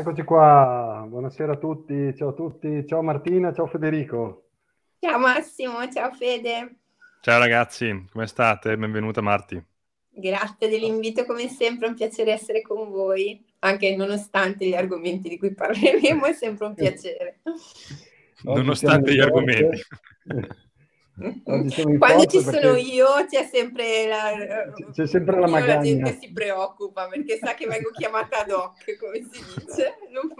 Eccoci qua, buonasera a tutti, ciao a tutti, ciao Martina, ciao Federico. Ciao Massimo, ciao Fede. Ciao ragazzi, come state? Benvenuta Marti. Grazie dell'invito, come sempre è un piacere essere con voi, anche nonostante gli argomenti di cui parleremo, è sempre un piacere. Nonostante gli argomenti. Quando ci sono io c'è sempre la, c'è sempre la, magagna. la gente si preoccupa perché sa che vengo chiamata ad hoc, come si dice. Non...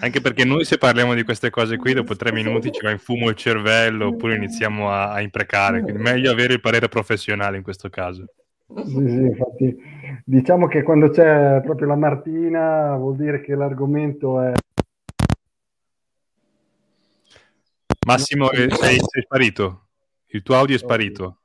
Anche perché noi se parliamo di queste cose qui dopo tre minuti ci va in fumo il cervello oppure iniziamo a, a imprecare, quindi meglio avere il parere professionale in questo caso. Sì, sì, infatti diciamo che quando c'è proprio la Martina vuol dire che l'argomento è Massimo, eh, sei, sei, sparito. Il tuo audio è sparito.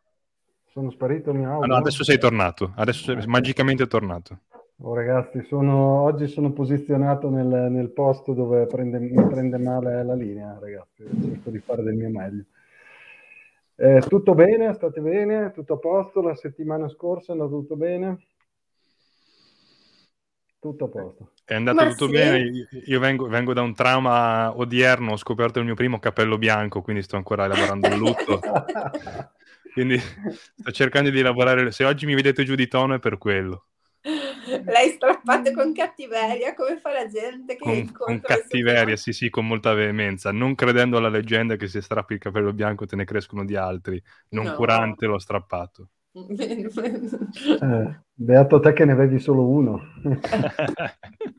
Sono sparito il mio audio? Ah, no, adesso sei tornato. Adesso sei magicamente tornato. Oh, ragazzi, sono, oggi sono posizionato nel, nel posto dove prende, mi prende male la linea, ragazzi. Cerco di fare del mio meglio. Eh, tutto bene? State bene? Tutto a posto? La settimana scorsa è andato tutto bene? Tutto a posto. È andato Ma tutto sì. bene. Io vengo, vengo, da un trauma odierno, ho scoperto il mio primo capello bianco, quindi sto ancora lavorando il lutto. quindi sto cercando di lavorare. Se oggi mi vedete giù di tono è per quello. L'hai strappato con cattiveria, come fa la gente che con, con cattiveria, sì, sì, con molta veemenza, non credendo alla leggenda che se strappi il capello bianco te ne crescono di altri. Non no. curante l'ho strappato. Eh, beato te che ne vedi solo uno.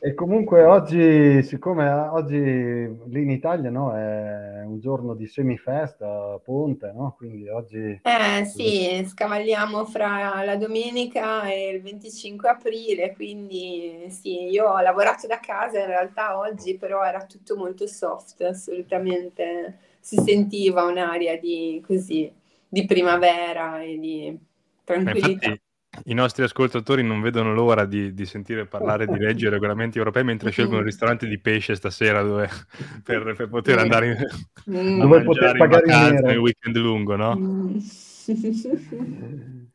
e comunque oggi, siccome oggi lì in Italia no, è un giorno di semifesta, ponte, no? quindi oggi... Eh sì, scavalliamo fra la domenica e il 25 aprile, quindi sì, io ho lavorato da casa in realtà oggi, però era tutto molto soft, assolutamente si sentiva un'aria di così di primavera e di tranquillità. Infatti, I nostri ascoltatori non vedono l'ora di, di sentire parlare di leggi e regolamenti europei mentre scelgono il ristorante di pesce stasera dove, per, per, poter andare in, mm. dove poter pagare in vacanza nel weekend lungo, no? Mm.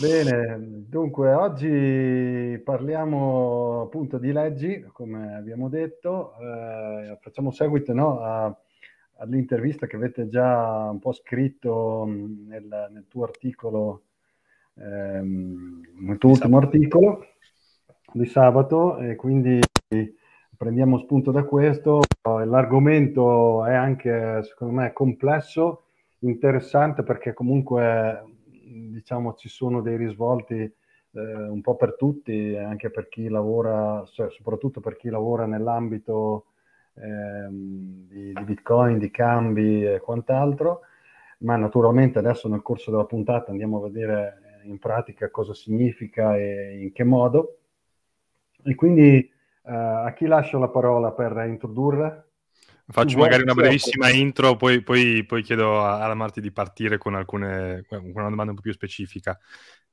Bene, dunque oggi parliamo appunto di leggi, come abbiamo detto, eh, facciamo seguito no, a all'intervista che avete già un po' scritto nel, nel tuo articolo, ehm, nel tuo ultimo articolo. Di sabato e quindi prendiamo spunto da questo. L'argomento è anche, secondo me, complesso, interessante perché comunque diciamo ci sono dei risvolti eh, un po' per tutti, anche per chi lavora, cioè, soprattutto per chi lavora nell'ambito ehm, di, di, Bitcoin, di cambi e quant'altro, ma naturalmente adesso nel corso della puntata andiamo a vedere in pratica cosa significa e in che modo. E quindi eh, a chi lascio la parola per introdurre? Faccio magari una brevissima intro, poi, poi, poi chiedo alla Marti di partire con, alcune, con una domanda un po' più specifica.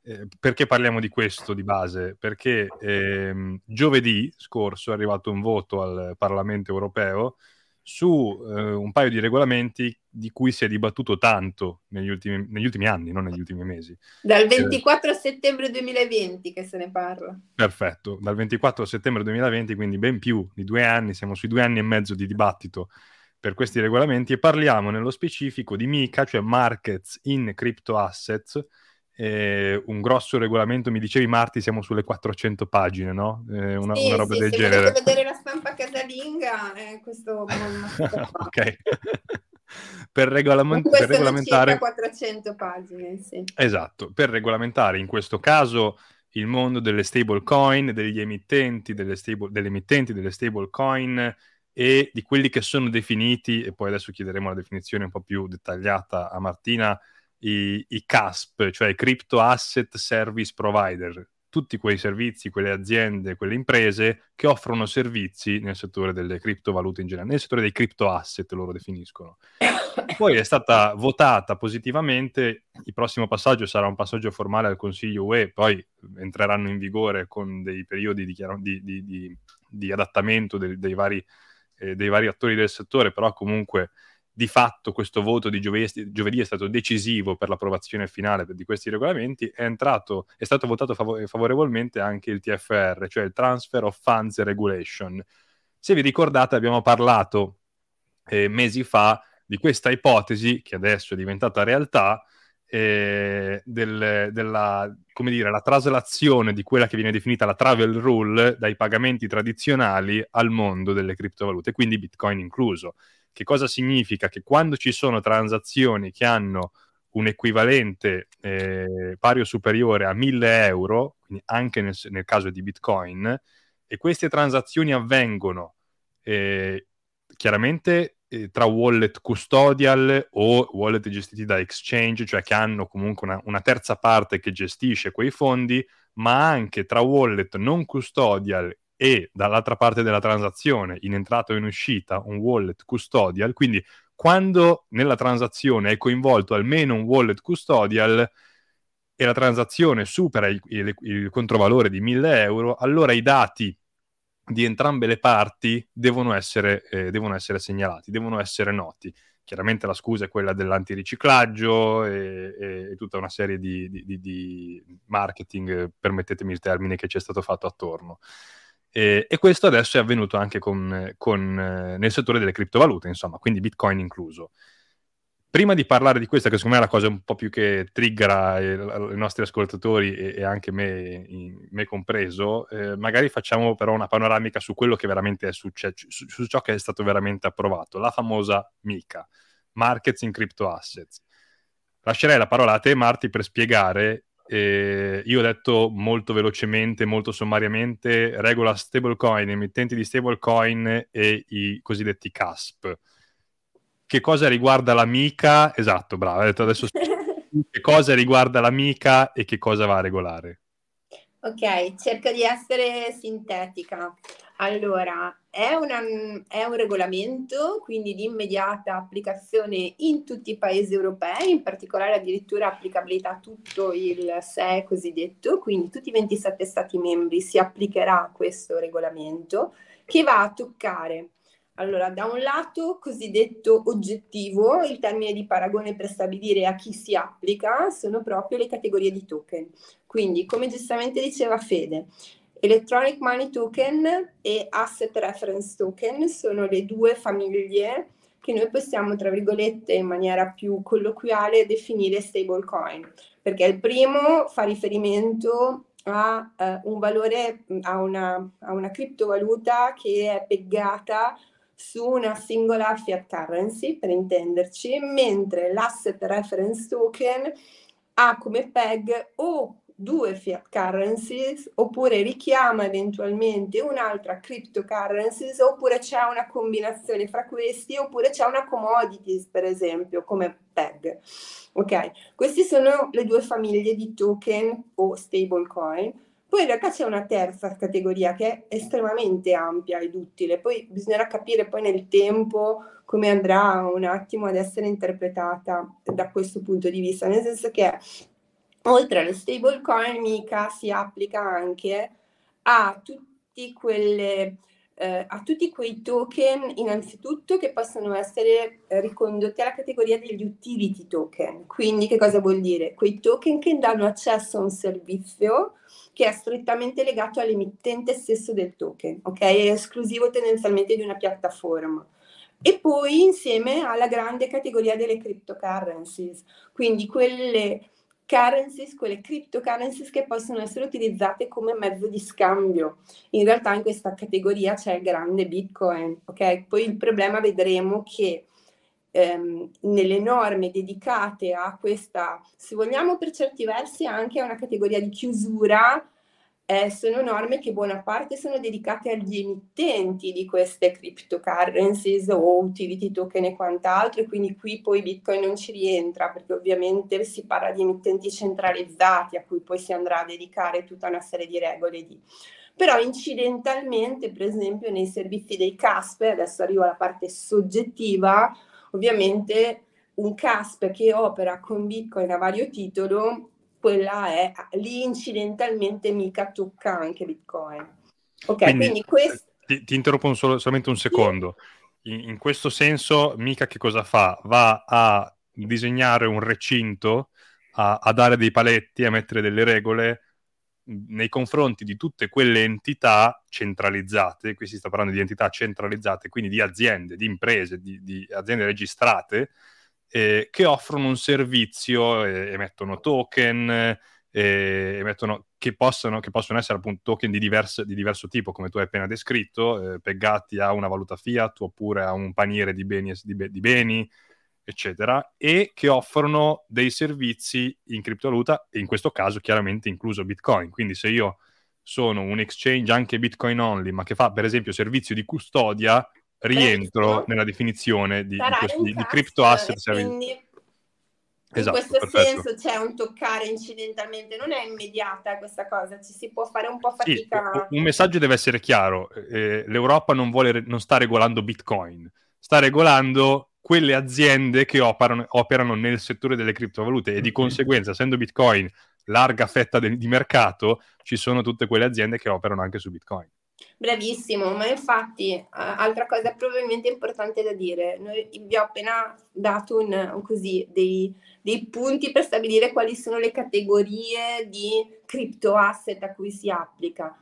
Eh, perché parliamo di questo di base? Perché ehm, giovedì scorso è arrivato un voto al Parlamento europeo su eh, un paio di regolamenti di cui si è dibattuto tanto negli ultimi, negli ultimi anni, non negli ultimi mesi. Dal 24 eh, settembre 2020 che se ne parla. Perfetto, dal 24 settembre 2020, quindi ben più di due anni, siamo sui due anni e mezzo di dibattito per questi regolamenti e parliamo nello specifico di MICA, cioè Markets in Crypto Assets, eh, un grosso regolamento, mi dicevi Marti, siamo sulle 400 pagine, no? Eh, una, sì, una, roba sì, del se genere. Se vedere la stampa casalinga, eh, questo... ok. per, regolament- per regolamentare... 400 pagine, sì. Esatto, per regolamentare in questo caso il mondo delle stable coin, degli emittenti, delle, stable, delle emittenti delle stable coin e di quelli che sono definiti, e poi adesso chiederemo la definizione un po' più dettagliata a Martina, i, i CASP, cioè Crypto Asset Service Provider, tutti quei servizi, quelle aziende, quelle imprese che offrono servizi nel settore delle criptovalute in generale, nel settore dei crypto asset loro definiscono. Poi è stata votata positivamente, il prossimo passaggio sarà un passaggio formale al Consiglio UE, poi entreranno in vigore con dei periodi di, di, di, di adattamento dei, dei, vari, eh, dei vari attori del settore, però comunque di fatto questo voto di giovedì, giovedì, è stato decisivo per l'approvazione finale di questi regolamenti, è, entrato, è stato votato fav- favorevolmente anche il TFR, cioè il Transfer of Funds Regulation. Se vi ricordate abbiamo parlato eh, mesi fa di questa ipotesi, che adesso è diventata realtà, eh, del, della come dire, la traslazione di quella che viene definita la travel rule dai pagamenti tradizionali al mondo delle criptovalute, quindi Bitcoin incluso. Che cosa significa? Che quando ci sono transazioni che hanno un equivalente eh, pari o superiore a 1000 euro, quindi anche nel, nel caso di Bitcoin, e queste transazioni avvengono eh, chiaramente eh, tra wallet custodial o wallet gestiti da exchange, cioè che hanno comunque una, una, terza parte che gestisce quei fondi, ma anche tra wallet non custodial e dall'altra parte della transazione, in entrata o in uscita, un wallet custodial, quindi quando nella transazione è coinvolto almeno un wallet custodial e la transazione supera il, il, il controvalore di 1000 euro, allora i dati di entrambe le parti devono essere, eh, devono essere segnalati, devono essere noti. Chiaramente la scusa è quella dell'antiriciclaggio e, e, e tutta una serie di, di, di, marketing, permettetemi il termine, che ci è stato fatto attorno. E, e questo adesso è avvenuto anche con, con, eh, nel settore delle criptovalute, insomma, quindi Bitcoin incluso. Prima di parlare di questa, che secondo me è la cosa un po' più che triggera i, i nostri ascoltatori e, e anche me, in, me compreso, eh, magari facciamo però una panoramica su quello che veramente è successo, su, su ciò che è stato veramente approvato, la famosa MICA, Markets in Crypto Assets. Lascerei la parola a te, Marti, per spiegare eh, io ho detto molto velocemente, molto sommariamente, regola stablecoin, emittenti di stablecoin e i cosiddetti CASP. Che cosa riguarda l'amica? Esatto, bravo, hai detto adesso che cosa riguarda l'amica e che cosa va a regolare. Ok, cerco di essere sintetica. Allora, è, una, è, un regolamento, quindi di immediata applicazione in tutti i paesi europei, in particolare addirittura applicabilità a tutto il SE cosiddetto, quindi tutti i 27 Stati membri si applicherà questo regolamento che va a toccare allora, da un lato, cosiddetto oggettivo, il termine di paragone per stabilire a chi si applica sono proprio le categorie di token. Quindi, come giustamente diceva Fede, Electronic Money Token e Asset Reference Token sono le due famiglie che noi possiamo, tra virgolette, in maniera più colloquiale definire stablecoin, perché il primo fa riferimento a uh, un valore, a una, a una criptovaluta che è peggata su una singola fiat currency, per intenderci, mentre l'asset reference token ha come peg o due fiat currencies oppure richiama eventualmente un'altra cryptocurrencies oppure c'è una combinazione fra questi oppure c'è una commodities per esempio come peg ok queste sono le due famiglie di token o stablecoin. Poi in realtà c'è una terza categoria che è estremamente ampia ed utile. Poi bisognerà capire poi nel tempo come andrà un attimo ad essere interpretata da questo punto di vista nel senso che oltre alle stablecoin mica si applica anche a tutti quelle eh, a tutti quei token innanzitutto che possono essere ricondotti alla categoria degli utility token. Quindi che cosa vuol dire? Quei token che danno accesso a un servizio che è strettamente legato all'emittente stesso del token, ok? È esclusivo tendenzialmente di una piattaforma. E poi insieme alla grande categoria delle cryptocurrencies, quindi quelle currencies, quelle cryptocurrencies che possono essere utilizzate come mezzo di scambio. In realtà in questa categoria c'è il grande Bitcoin, ok? Poi il problema vedremo che ehm, nelle norme dedicate a questa, se vogliamo per certi versi anche a una categoria di chiusura, eh, sono norme che buona parte sono dedicate agli emittenti di queste cryptocurrencies o utility token e quant'altro, e quindi qui poi Bitcoin non ci rientra perché ovviamente si parla di emittenti centralizzati a cui poi si andrà a dedicare tutta una serie di regole di... Però incidentalmente, per esempio, nei servizi dei CASP, adesso arrivo alla parte soggettiva, ovviamente un CASP che opera con Bitcoin a vario titolo quella è lì incidentalmente mica tocca anche Bitcoin. Ok, quindi, quindi questo... Ti, ti interrompo solo, solamente un secondo. in, in, questo senso, mica che cosa fa? Va a disegnare un recinto, a, a dare dei paletti, a mettere delle regole nei confronti di tutte quelle entità centralizzate, qui si sta parlando di entità centralizzate, quindi di aziende, di imprese, di, di aziende registrate, eh, che offrono un servizio, eh, emettono token, eh, emettono, che, possono, che, possono, essere appunto token di, diverso, di diverso tipo, come tu hai appena descritto, eh, pegati a una valuta fiat oppure a un paniere di beni, di, di beni eccetera, e che offrono dei servizi in criptovaluta, in questo caso chiaramente incluso Bitcoin. Quindi se io sono un exchange anche Bitcoin only, ma che fa per esempio servizio di custodia, rientro nella definizione di, di, questi, di crypto asset. Quindi... Esatto, in questo perfetto. senso c'è un toccare incidentalmente, non è immediata questa cosa, ci si può fare un po' fatica. Sì, un messaggio deve essere chiaro, eh, l'Europa non, vuole, non sta regolando Bitcoin, sta regolando quelle aziende che operano, operano nel settore delle criptovalute e di conseguenza, essendo Bitcoin larga fetta de- di mercato, ci sono tutte quelle aziende che operano anche su Bitcoin. Bravissimo, ma infatti altra cosa probabilmente importante da dire, noi vi ho appena dato un, così, dei, dei, punti per stabilire quali sono le categorie di cripto asset a cui si applica.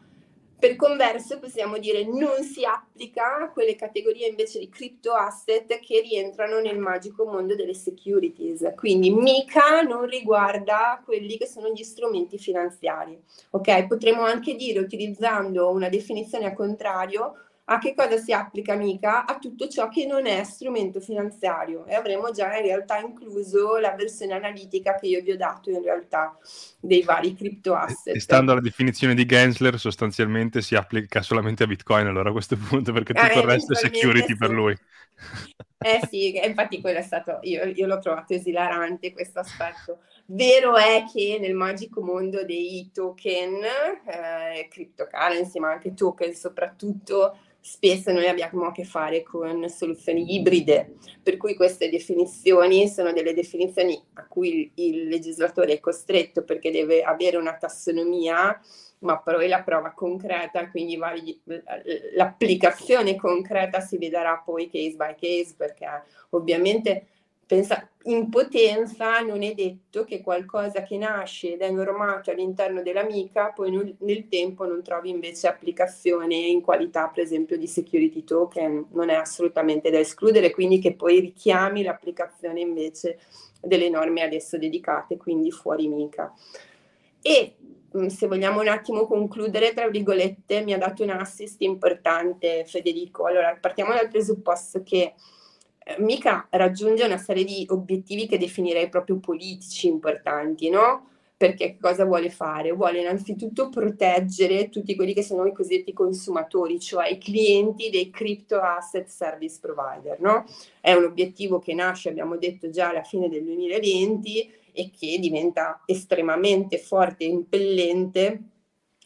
Per converso possiamo dire non si applica a quelle categorie invece di crypto asset che rientrano nel magico mondo delle securities. Quindi mica non riguarda quelli che sono gli strumenti finanziari. Ok, potremmo anche dire utilizzando una definizione a contrario a che cosa si applica mica? A tutto ciò che non è strumento finanziario e avremo già in realtà incluso la versione analitica che io vi ho dato in realtà dei vari crypto asset. E stando alla definizione di Gensler sostanzialmente si applica solamente a Bitcoin allora a questo punto perché tutto eh, il resto è security sì. per lui. Eh sì, infatti quello è stato, io, io l'ho trovato esilarante questo aspetto. Vero è che nel magico mondo dei token, eh, cryptocurrency, ma anche token soprattutto, spesso noi abbiamo a che fare con soluzioni ibride, per cui queste definizioni sono delle definizioni a cui il legislatore è costretto perché deve avere una tassonomia, ma poi la prova concreta, quindi l'applicazione concreta si vedrà poi case by case, perché ovviamente pensa, in potenza non è detto che qualcosa che nasce ed è normato all'interno dell'amica poi nel, nel tempo non trovi invece applicazione in qualità per esempio di security token, non è assolutamente da escludere, quindi che poi richiami l'applicazione invece delle norme adesso dedicate, quindi fuori mica. E mm, se vogliamo un attimo concludere, tra virgolette, mi ha dato un assist importante Federico. Allora, partiamo dal presupposto che mica raggiunge una serie di obiettivi che definirei proprio politici importanti, no? Perché cosa vuole fare? Vuole innanzitutto proteggere tutti quelli che sono i cosiddetti consumatori, cioè i clienti dei crypto asset service provider, no? È un obiettivo che nasce, abbiamo detto già alla fine del 2020 e che diventa estremamente forte e impellente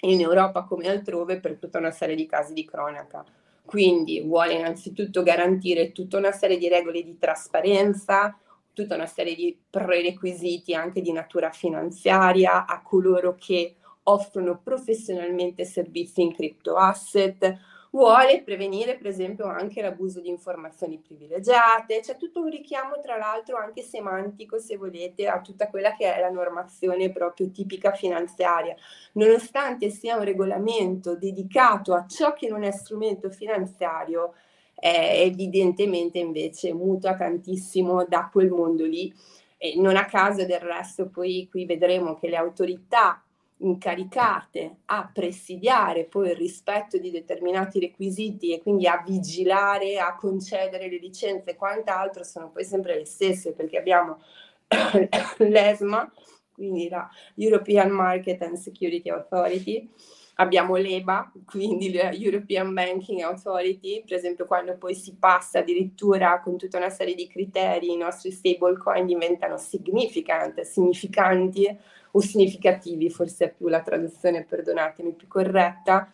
in Europa come altrove per tutta una serie di casi di cronaca. Quindi vuole innanzitutto garantire tutta una serie di regole di trasparenza, tutta una serie di prerequisiti anche di natura finanziaria a coloro che offrono professionalmente servizi in crypto asset, vuole prevenire per esempio anche l'abuso di informazioni privilegiate, c'è tutto un richiamo tra l'altro anche semantico se volete a tutta quella che è la normazione proprio tipica finanziaria, nonostante sia un regolamento dedicato a ciò che non è strumento finanziario, è evidentemente invece muta tantissimo da quel mondo lì. E non a caso del resto poi qui vedremo che le autorità incaricate a presidiare poi il rispetto di determinati requisiti e quindi a vigilare, a concedere le licenze e quant'altro sono poi sempre le stesse perché abbiamo l'ESMA, quindi la European Market and Security Authority, abbiamo l'EBA, quindi la European Banking Authority, per esempio quando poi si passa addirittura con tutta una serie di criteri, i nostri stablecoin diventano significant, significanti o significativi, forse è più la traduzione, perdonatemi, più corretta,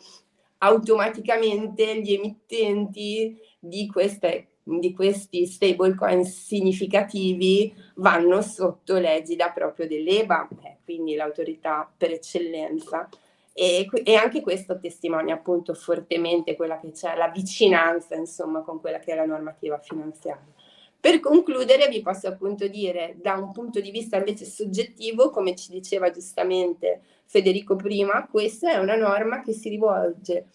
automaticamente gli emittenti di, queste, di questi stablecoin significativi vanno sotto l'egida proprio dell'EBA, eh, quindi l'autorità per eccellenza. E, e, anche questo testimonia appunto fortemente quella che c'è, la vicinanza insomma con quella che è la normativa finanziaria. Per concludere vi posso appunto dire da un punto di vista invece soggettivo, come ci diceva giustamente Federico prima, questa è una norma che si rivolge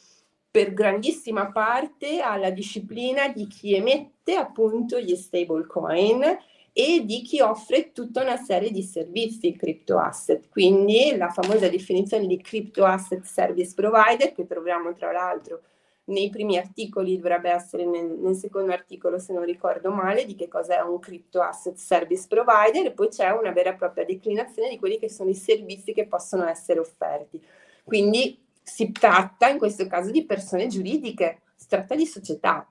per grandissima parte alla disciplina di chi emette appunto gli stablecoin e di chi offre tutta una serie di servizi crypto asset. Quindi la famosa definizione di crypto asset service provider che troviamo tra l'altro nei primi articoli, dovrebbe essere nel, nel, secondo articolo se non ricordo male, di che cosa è un crypto asset service provider e poi c'è una vera e propria declinazione di quelli che sono i servizi che possono essere offerti. Quindi si tratta in questo caso di persone giuridiche, si tratta di società.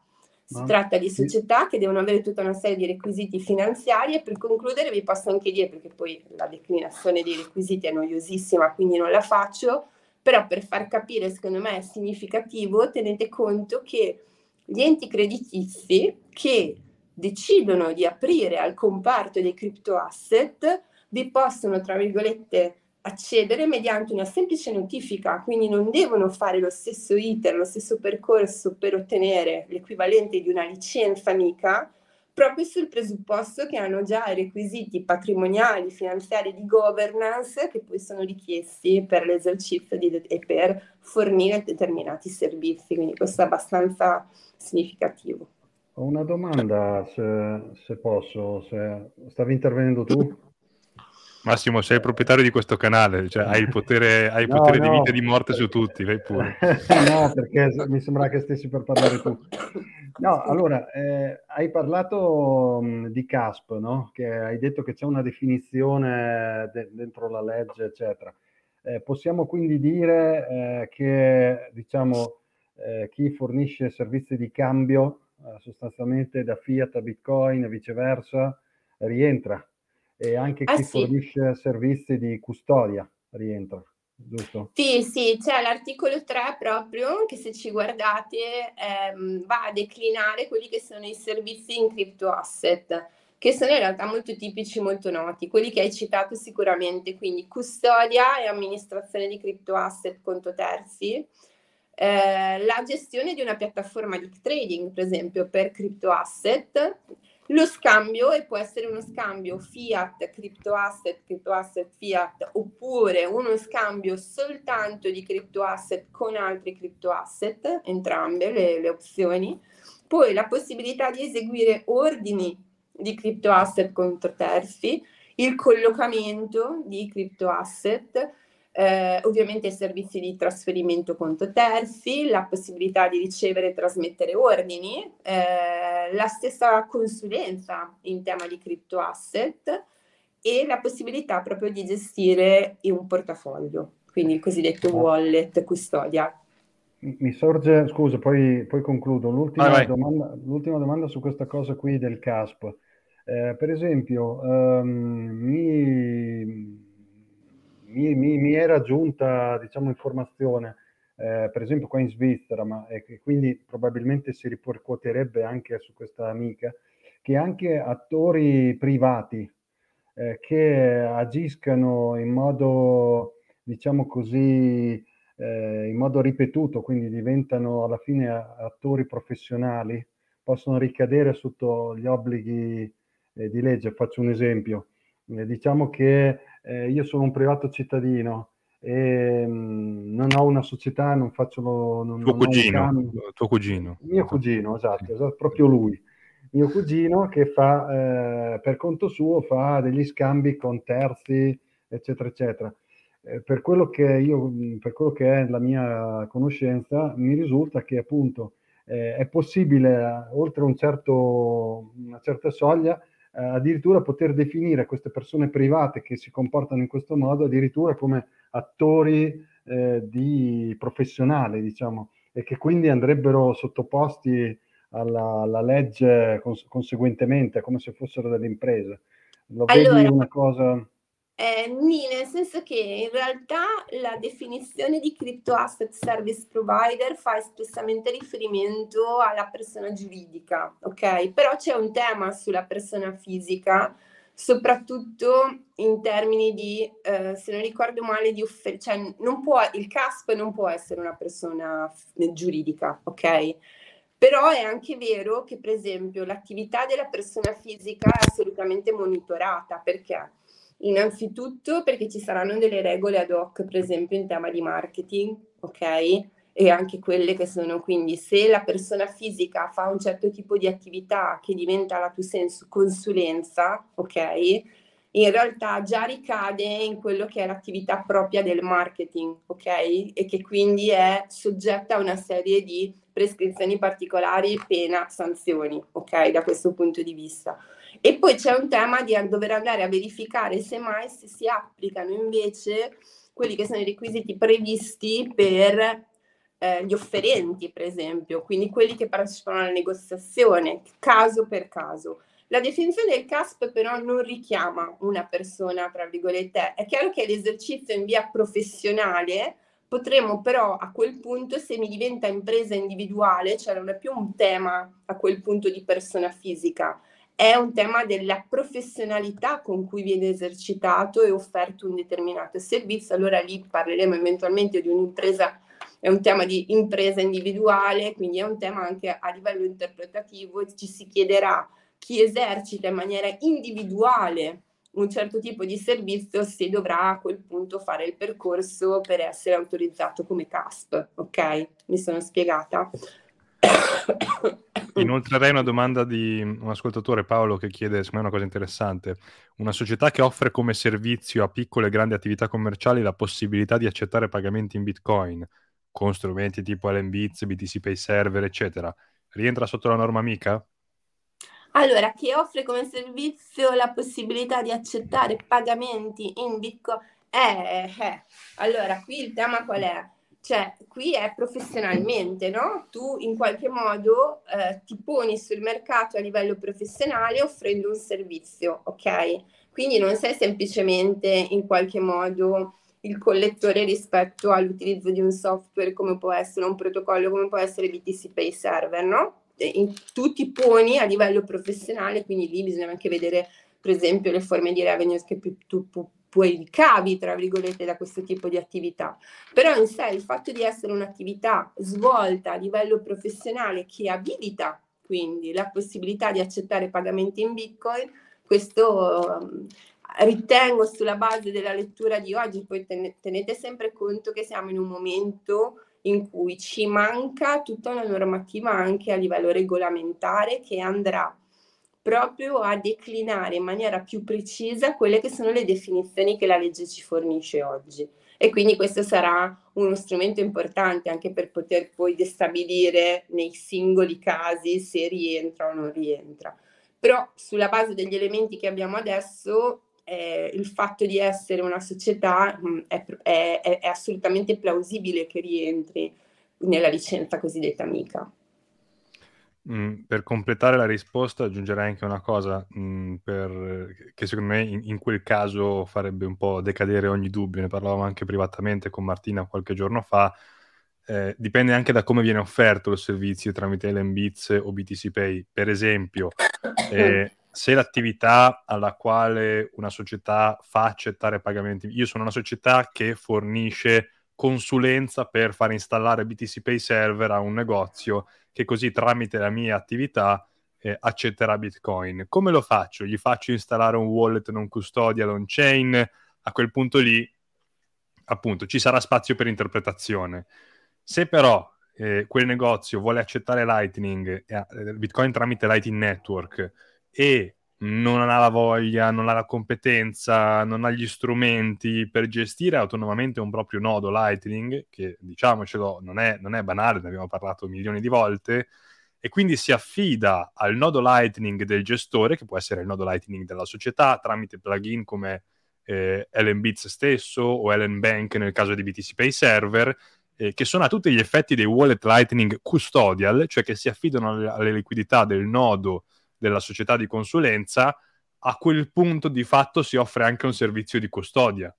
Si tratta di società che devono avere tutta una serie di requisiti finanziari e per concludere vi posso anche dire, perché poi la declinazione dei requisiti è noiosissima, quindi non la faccio, però per far capire, secondo me è significativo, tenete conto che gli enti creditizi che decidono di aprire al comparto dei crypto asset vi possono, tra virgolette, accedere mediante una semplice notifica, quindi non devono fare lo stesso iter, lo stesso percorso per ottenere l'equivalente di una licenza amica, proprio sul presupposto che hanno già i requisiti patrimoniali, finanziari di governance che poi sono richiesti per l'esercizio di, e per fornire determinati servizi, quindi questo è abbastanza significativo. Ho una domanda, se, se posso, se stavi intervenendo tu? Massimo, sei il proprietario di questo canale, cioè hai il potere, hai il no, potere no. di vita e di morte su tutti, vai pure. no, perché mi sembra che stessi per parlare tu. No, allora, eh, hai parlato mh, di CASP, no? Che hai detto che c'è una definizione de- dentro la legge, eccetera. Eh, possiamo quindi dire eh, che, diciamo, eh, chi fornisce servizi di cambio eh, sostanzialmente da fiat a bitcoin e viceversa rientra e anche ah, chi sì. fornisce servizi di custodia rientra, giusto? Sì, sì, c'è l'articolo 3 proprio che se ci guardate ehm, va a declinare quelli che sono i servizi in crypto asset che sono in realtà molto tipici, molto noti, quelli che hai citato sicuramente, quindi custodia e amministrazione di crypto asset conto terzi, eh, la gestione di una piattaforma di trading, per esempio, per crypto asset, lo scambio e può essere uno scambio fiat, crypto asset, crypto asset fiat oppure uno scambio soltanto di crypto asset con altri crypto asset, entrambe le, le opzioni. Poi la possibilità di eseguire ordini di crypto asset contro terzi, il collocamento di crypto asset, eh, ovviamente servizi di trasferimento conto terzi, la possibilità di ricevere e trasmettere ordini, eh, la stessa consulenza in tema di crypto asset e la possibilità proprio di gestire un portafoglio, quindi il cosiddetto wallet custodia. Mi sorge, scusa, poi, poi concludo, l'ultima, vai. Domanda, l'ultima domanda su questa cosa qui del CASP. Eh, per esempio, um, mi mi, mi, mi era giunta diciamo, informazione, eh, per esempio qua in Svizzera, ma e quindi probabilmente si ripercuoterebbe anche su questa amica, che anche attori privati eh, che agiscano in modo, diciamo così, eh, in modo ripetuto, quindi diventano alla fine attori professionali, possono ricadere sotto gli obblighi eh, di legge. Faccio un esempio. Eh, diciamo che eh, io sono un privato cittadino e mh, mm, non ho una società, non faccio non, tuo, non cugino, tuo cugino. Mio cugino, esatto, sì. esatto, proprio lui. Mio cugino che fa eh, per conto suo fa degli scambi con terzi, eccetera, eccetera. Eh, per quello che io, per quello che è la mia conoscenza, mi risulta che appunto eh, è possibile, oltre un certo, una certa soglia, eh, addirittura poter definire queste persone private che si comportano in questo modo addirittura come attori eh, di professionali, diciamo, e che quindi andrebbero sottoposti alla, alla legge cons- conseguentemente, come se fossero delle imprese. Lo allora, vedi una cosa... Eh, nì, nel senso che in realtà la definizione di crypto asset service provider fa espressamente riferimento alla persona giuridica, ok? Però c'è un tema sulla persona fisica soprattutto in termini di, eh, se non ricordo male, di offer- cioè non può, il CASP non può essere una persona f- giuridica, ok? Però è anche vero che, per esempio, l'attività della persona fisica è assolutamente monitorata. Perché? Innanzitutto perché ci saranno delle regole ad hoc, per esempio in tema di marketing, ok? e anche quelle che sono quindi se la persona fisica fa un certo tipo di attività che diventa la tua senso consulenza, ok? In realtà già ricade in quello che è l'attività propria del marketing, ok? E che quindi è soggetta a una serie di prescrizioni particolari, pena, sanzioni, ok? Da questo punto di vista. E poi c'è un tema di dover andare a verificare se mai se si applicano invece quelli che sono i requisiti previsti per eh, gli offerenti, per esempio, quindi quelli che partecipano alla negoziazione, caso per caso. La definizione del CASP però non richiama una persona, tra virgolette. È chiaro che l'esercizio in via professionale potremmo però a quel punto, se mi diventa impresa individuale, cioè non è più un tema a quel punto di persona fisica, è un tema della professionalità con cui viene esercitato e offerto un determinato servizio, allora lì parleremo eventualmente di un'impresa è un tema di impresa individuale, quindi è un tema anche a livello interpretativo, ci si chiederà chi esercita in maniera individuale un certo tipo di servizio se dovrà a quel punto fare il percorso per essere autorizzato come CASP, ok? Mi sono spiegata? Inoltrerei una domanda di un ascoltatore Paolo che chiede, secondo me una cosa interessante, una società che offre come servizio a piccole e grandi attività commerciali la possibilità di accettare pagamenti in Bitcoin con strumenti tipo LMBits, BTC Pay Server, eccetera, rientra sotto la norma MICA? Allora, che offre come servizio la possibilità di accettare pagamenti in Bitcoin? Eh, eh. Allora, qui il tema qual è? Cioè, qui è professionalmente, no? Tu in qualche modo eh, ti poni sul mercato a livello professionale offrendo un servizio, ok? Quindi non sei semplicemente in qualche modo il collettore rispetto all'utilizzo di un software come può essere un protocollo, come può essere BTC Pay Server, no? In, tu ti poni a livello professionale, quindi lì bisogna anche vedere, per esempio, le forme di revenue che tu, tu, tu puoi ricavi, tra virgolette, da questo tipo di attività. Però in sé il fatto di essere un'attività svolta a livello professionale che abilita quindi la possibilità di accettare pagamenti in Bitcoin, questo ritengo sulla base della lettura di oggi, poi tenete sempre conto che siamo in un momento in cui ci manca tutta una normativa anche a livello regolamentare che andrà proprio a declinare in maniera più precisa quelle che sono le definizioni che la legge ci fornisce oggi. E quindi questo sarà uno strumento importante anche per poter poi destabilire nei singoli casi se rientra o non rientra. Però sulla base degli elementi che abbiamo adesso eh, il fatto di essere una società mh, mm, è, è, è, assolutamente plausibile che rientri nella licenza cosiddetta amica. Mm, per completare la risposta aggiungerei anche una cosa mm, per, che secondo me in, in, quel caso farebbe un po' decadere ogni dubbio, ne parlavamo anche privatamente con Martina qualche giorno fa, eh, dipende anche da come viene offerto il servizio tramite LMBits o BTC Pay. Per esempio, eh, se l'attività alla quale una società fa accettare pagamenti, io sono una società che fornisce consulenza per far installare BTC Pay Server a un negozio che così tramite la mia attività eh, accetterà Bitcoin. Come lo faccio? Gli faccio installare un wallet non custodial on chain? A quel punto lì, appunto, ci sarà spazio per interpretazione. Se però eh, quel negozio vuole accettare Lightning, eh, Bitcoin tramite Lightning Network, e non ha la voglia, non ha la competenza, non ha gli strumenti per gestire autonomamente un proprio nodo Lightning, che diciamocelo non è, non è banale, ne abbiamo parlato milioni di volte, e quindi si affida al nodo Lightning del gestore, che può essere il nodo Lightning della società, tramite plugin come eh, LNBits stesso o LNBank nel caso di BTC Pay Server, eh, che sono a tutti gli effetti dei wallet Lightning custodial, cioè che si affidano alle, alle liquidità del nodo della società di consulenza, a quel punto di fatto si offre anche un servizio di custodia.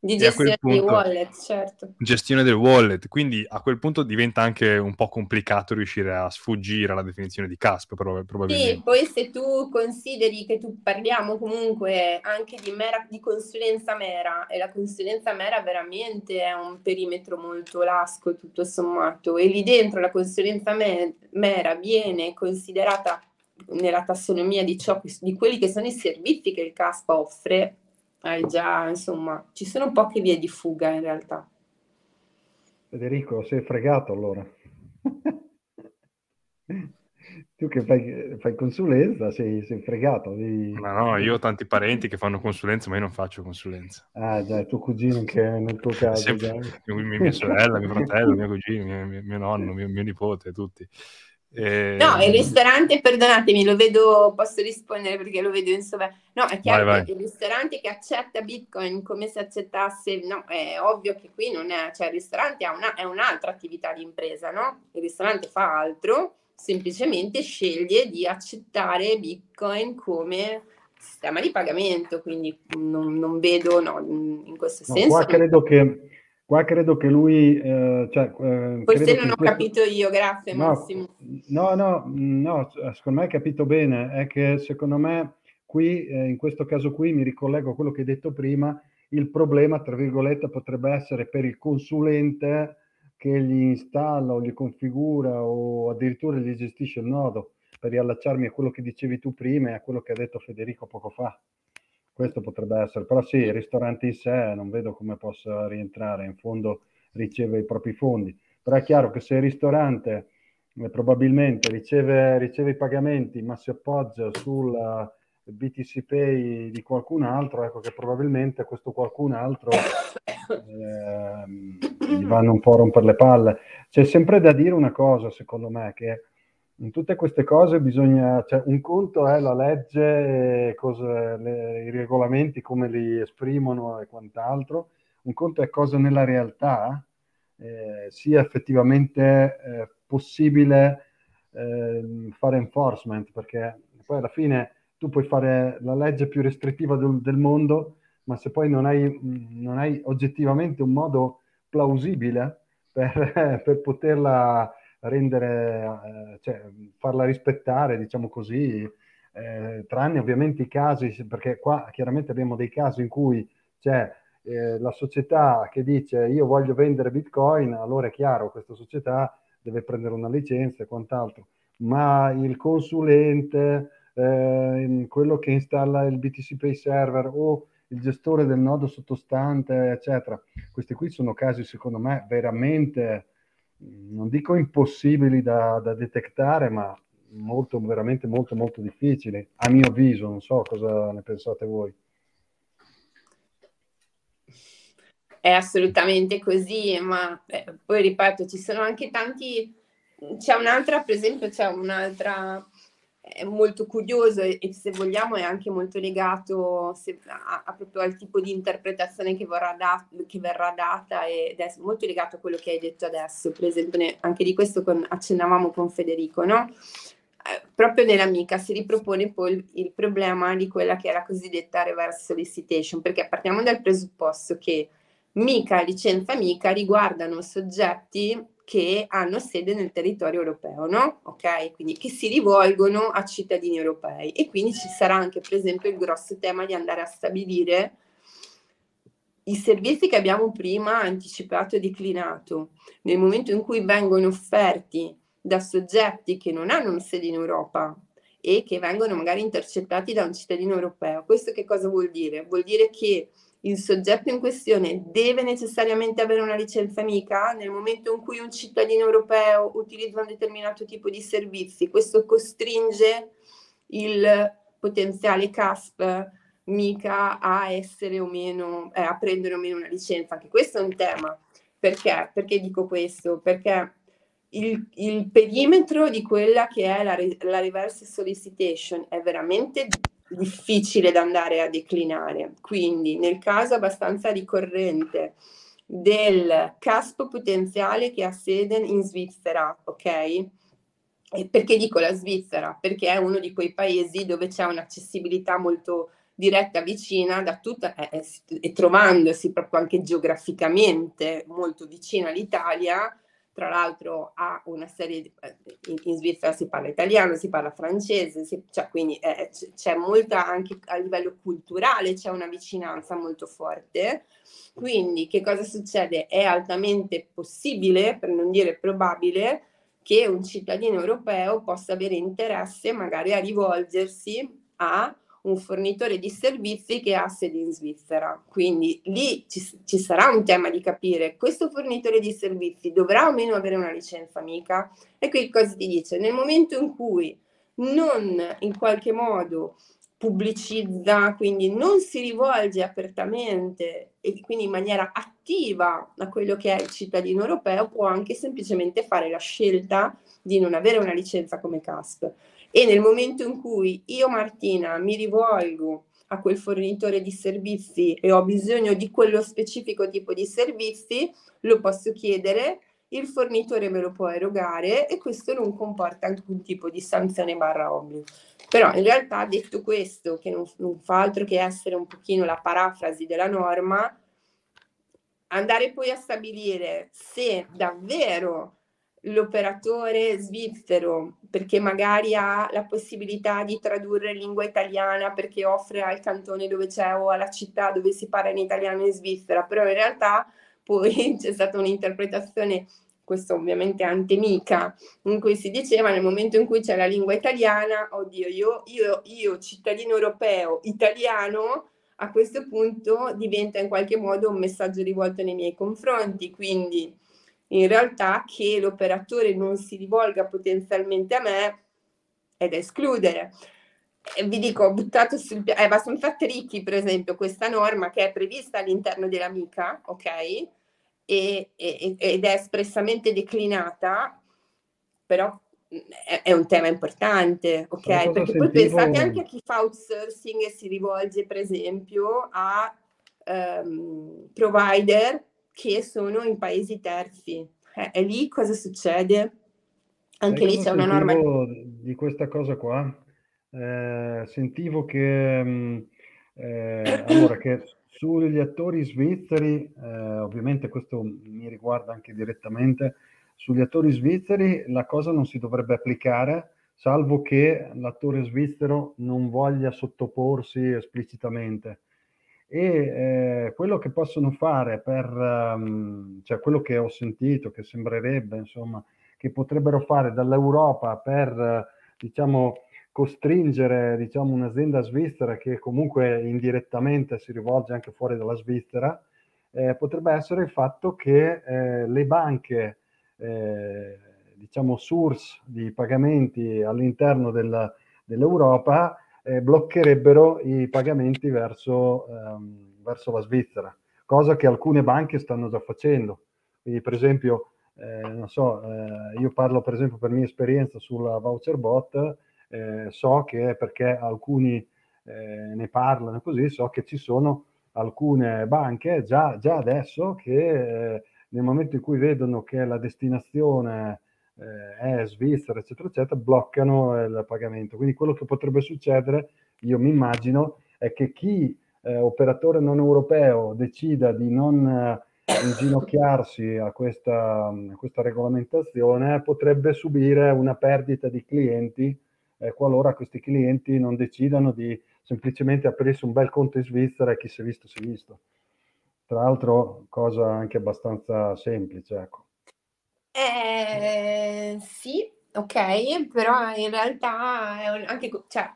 Di gestione punto, del wallet, certo. Gestione del wallet, quindi a quel punto diventa anche un po' complicato riuscire a sfuggire alla definizione di CASP, probabilmente. Sì, poi se tu consideri che tu parliamo comunque anche di, mera, di consulenza mera, e la consulenza mera veramente è un perimetro molto lasco tutto sommato, e lì dentro la consulenza me- mera viene considerata nella tassonomia di, ciò, di quelli che sono i servizi che il CASP offre, hai già, insomma, ci sono poche vie di fuga in realtà. Federico, sei fregato allora. tu che fai, fai consulenza sei, sei fregato. Di... Ma no, io ho tanti parenti che fanno consulenza, ma io non faccio consulenza. Ah, già, tuo cugino che nel tuo caso. Sempre, mia, mia sorella, mio fratello, mio cugino, mio, mio nonno, mio, mio nipote, tutti. Eh... No, il ristorante, perdonatemi, lo vedo, posso rispondere perché lo vedo in sovra. No, è chiaro vai, che vai. il ristorante che accetta Bitcoin come se accettasse, no, è ovvio che qui non è, cioè il ristorante è, una, è un'altra attività di impresa, no? Il ristorante fa altro, semplicemente sceglie di accettare Bitcoin come sistema di pagamento, quindi non, non vedo, no, in questo no, senso. Qua credo che Qua credo che lui... Eh, cioè, eh, Forse non ho questo... capito io, grazie no, Massimo. No, no, no, secondo me hai capito bene, è che secondo me qui, eh, in questo caso qui, mi ricollego a quello che hai detto prima, il problema, tra virgolette, potrebbe essere per il consulente che gli installa o gli configura o addirittura gli gestisce il nodo, per riallacciarmi a quello che dicevi tu prima e a quello che ha detto Federico poco fa. Questo potrebbe essere, però sì, il ristorante in sé non vedo come possa rientrare, in fondo riceve i propri fondi, però è chiaro che se il ristorante eh, probabilmente riceve, riceve, i pagamenti ma si appoggia sul BTC Pay di qualcun altro, ecco che probabilmente questo qualcun altro eh, gli vanno un po' a rompere le palle. C'è sempre da dire una cosa, secondo me, che in tutte queste cose bisogna, cioè un conto è la legge, cosa, le, i regolamenti, come li esprimono e quant'altro, un conto è cosa nella realtà eh, sia effettivamente eh, possibile eh, fare enforcement, perché poi alla fine tu puoi fare la legge più restrittiva del, del mondo, ma se poi non hai, non hai, oggettivamente un modo plausibile per, per poterla rendere, eh, cioè farla rispettare, diciamo così, eh, tranne ovviamente i casi, perché qua chiaramente abbiamo dei casi in cui c'è eh, la società che dice io voglio vendere Bitcoin, allora è chiaro, questa società deve prendere una licenza e quant'altro, ma il consulente, eh, quello che installa il BTC Pay server o il gestore del nodo sottostante, eccetera, questi qui sono casi secondo me veramente non dico impossibili da, da detectare, ma molto, veramente molto, molto difficili, a mio avviso, non so cosa ne pensate voi. È assolutamente così, ma eh, poi ripeto, ci sono anche tanti, c'è un'altra, per esempio, c'è un'altra è molto curioso e, e, se vogliamo è anche molto legato se, a, a, proprio al tipo di interpretazione che, da, che, verrà data ed è molto legato a quello che hai detto adesso, per esempio ne, anche di questo con, accennavamo con Federico, no? Eh, proprio nell'amica si ripropone poi il, il, problema di quella che è la cosiddetta reverse solicitation, perché partiamo dal presupposto che mica licenza mica riguardano soggetti che hanno sede nel territorio europeo, no? Ok? Quindi che si rivolgono a cittadini europei e quindi ci sarà anche per esempio il grosso tema di andare a stabilire i servizi che abbiamo prima anticipato e declinato nel momento in cui vengono offerti da soggetti che non hanno sede in Europa e che vengono magari intercettati da un cittadino europeo. Questo che cosa vuol dire? Vuol dire che il soggetto in questione deve necessariamente avere una licenza amica nel momento in cui un cittadino europeo utilizza un determinato tipo di servizi. Questo costringe il potenziale CASP mica a essere o meno, eh, a prendere o meno una licenza. Anche questo è un tema. Perché? Perché dico questo? Perché il, il perimetro di quella che è la, la reverse solicitation è veramente difficile da andare a declinare. Quindi nel caso abbastanza ricorrente del caspo potenziale che ha sede in Svizzera, ok? Perché dico la Svizzera? Perché è uno di quei paesi dove c'è un'accessibilità molto diretta vicina da tutta e, e trovandosi proprio anche geograficamente molto vicina all'Italia, tra l'altro ha una serie di, eh, in, in, Svizzera si parla italiano, si parla francese, si, cioè, quindi eh, c'è molta anche a livello culturale, c'è una vicinanza molto forte. Quindi che cosa succede? È altamente possibile, per non dire probabile, che un cittadino europeo possa avere interesse magari a rivolgersi a un fornitore di servizi che ha sede in Svizzera. Quindi lì ci, ci, sarà un tema di capire questo fornitore di servizi dovrà o meno avere una licenza amica? E qui cosa ti dice? Nel momento in cui non in qualche modo pubblicizza, quindi non si rivolge apertamente e quindi in maniera attiva a quello che è il cittadino europeo, può anche semplicemente fare la scelta di non avere una licenza come CASP. E nel momento in cui io, Martina, mi rivolgo a quel fornitore di servizi e ho bisogno di quello specifico tipo di servizi, lo posso chiedere, il fornitore me lo può erogare e questo non comporta alcun tipo di sanzione barra obbligo. Però in realtà detto questo, che non, non fa altro che essere un pochino la parafrasi della norma, andare poi a stabilire se davvero l'operatore svizzero, perché magari ha la possibilità di tradurre in lingua italiana perché offre al cantone dove c'è o alla città dove si parla in italiano in Svizzera, però in realtà poi c'è stata un'interpretazione, questo ovviamente antemica, in cui si diceva nel momento in cui c'è la lingua italiana, oddio, io, io, io cittadino europeo italiano, a questo punto diventa in qualche modo un messaggio rivolto nei miei confronti, quindi in realtà che l'operatore non si rivolga potenzialmente a me è da escludere. E vi dico, ho buttato sul piano, eh, sono fatte ricchi, per esempio, questa norma che è prevista all'interno dell'amica, ok? E, e, ed è espressamente declinata, però è, è un tema importante, ok? Perché sentivo... poi pensate anche a chi fa outsourcing e si rivolge, per esempio, a um, provider che sono in paesi terzi. Eh, e lì cosa succede? Anche lì c'è una norma. Di questa cosa qua, eh, sentivo che, mm, eh, allora, che sugli attori svizzeri, eh, ovviamente questo mi riguarda anche direttamente, sugli attori svizzeri la cosa non si dovrebbe applicare salvo che l'attore svizzero non voglia sottoporsi esplicitamente e eh, quello che possono fare per, um, cioè quello che ho sentito, che sembrerebbe, insomma, che potrebbero fare dall'Europa per, diciamo, costringere, diciamo, un'azienda svizzera che comunque indirettamente si rivolge anche fuori dalla Svizzera, eh, potrebbe essere il fatto che eh, le banche, eh, diciamo, source di pagamenti all'interno del, dell'Europa eh, bloccherebbero i pagamenti verso, ehm, verso, la Svizzera, cosa che alcune banche stanno già facendo. Quindi, per esempio, eh, non so, eh, io parlo per esempio per mia esperienza sulla voucher bot, eh, so che perché alcuni eh, ne parlano così, so che ci sono alcune banche già, già adesso che eh, nel momento in cui vedono che la destinazione eh, è Svizzera, eccetera, eccetera, bloccano il pagamento. Quindi quello che potrebbe succedere, io mi immagino, è che chi eh, operatore non europeo decida di non eh, inginocchiarsi a questa, a questa, regolamentazione potrebbe subire una perdita di clienti eh, qualora questi clienti non decidano di semplicemente aprirsi un bel conto in Svizzera e chi si è visto si è visto. Tra l'altro cosa anche abbastanza semplice, ecco. Eh, sì, ok, però in realtà anche, cioè,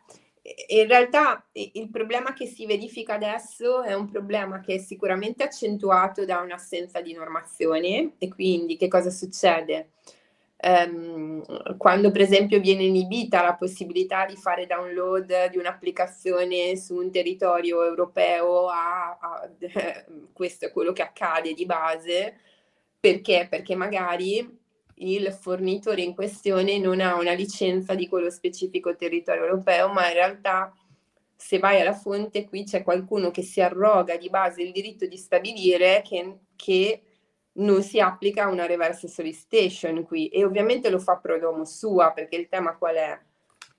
in realtà il problema che si verifica adesso è un problema che è sicuramente accentuato da un'assenza di normazione e quindi che cosa succede? Ehm, quando per esempio viene inibita la possibilità di fare download di un'applicazione su un territorio europeo, a, a- questo è quello che accade di base, perché? Perché magari il fornitore in questione non ha una licenza di quello specifico territorio europeo, ma in realtà se vai alla fonte qui c'è qualcuno che si arroga di base il diritto di stabilire che, che non si applica una reverse solicitation qui e ovviamente lo fa pro domo sua perché il tema qual è?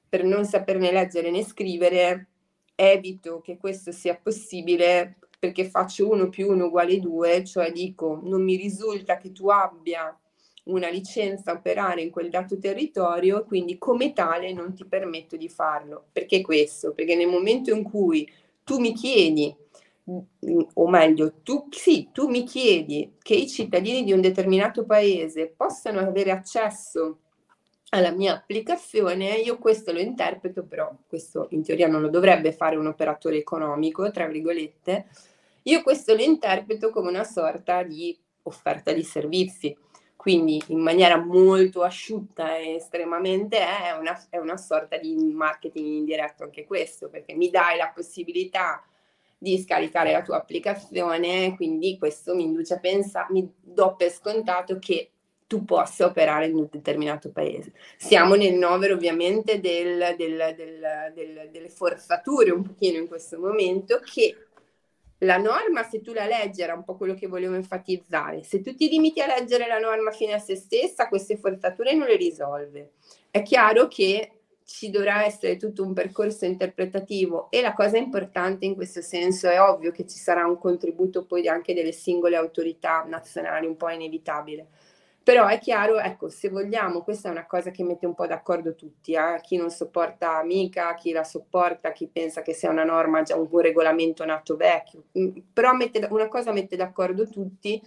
Per non saperne leggere né scrivere evito che questo sia possibile perché faccio 1 più 1 uguale 2, cioè dico non mi risulta che tu abbia una licenza a operare in quel dato territorio, quindi come tale non ti permetto di farlo. Perché questo? Perché nel momento in cui tu mi chiedi, o meglio, tu, sì, tu mi chiedi che i cittadini di un determinato paese possano avere accesso alla mia applicazione, io questo lo interpreto, però questo in teoria non lo dovrebbe fare un operatore economico, tra virgolette, io questo lo interpreto come una sorta di offerta di servizi. Quindi in maniera molto asciutta e estremamente è una, è una sorta di marketing indiretto anche questo, perché mi dai la possibilità di scaricare la tua applicazione, quindi questo mi induce a pensare, mi do per scontato che tu possa operare in un determinato paese. Siamo nel novero ovviamente del, del, del, delle forzature un pochino in questo momento che la norma, se tu la leggi, era un po' quello che volevo enfatizzare. Se tu ti limiti a leggere la norma fine a se stessa, queste forzature non le risolve. È chiaro che ci dovrà essere tutto un percorso interpretativo e la cosa importante in questo senso è ovvio che ci sarà un contributo poi anche delle singole autorità nazionali, un po' inevitabile però è chiaro, ecco, se vogliamo, questa è una cosa che mette un po' d'accordo tutti, eh? chi non sopporta Amica, chi la sopporta, chi pensa che sia una norma, già un regolamento nato vecchio, mm, però mette, una cosa mette d'accordo tutti,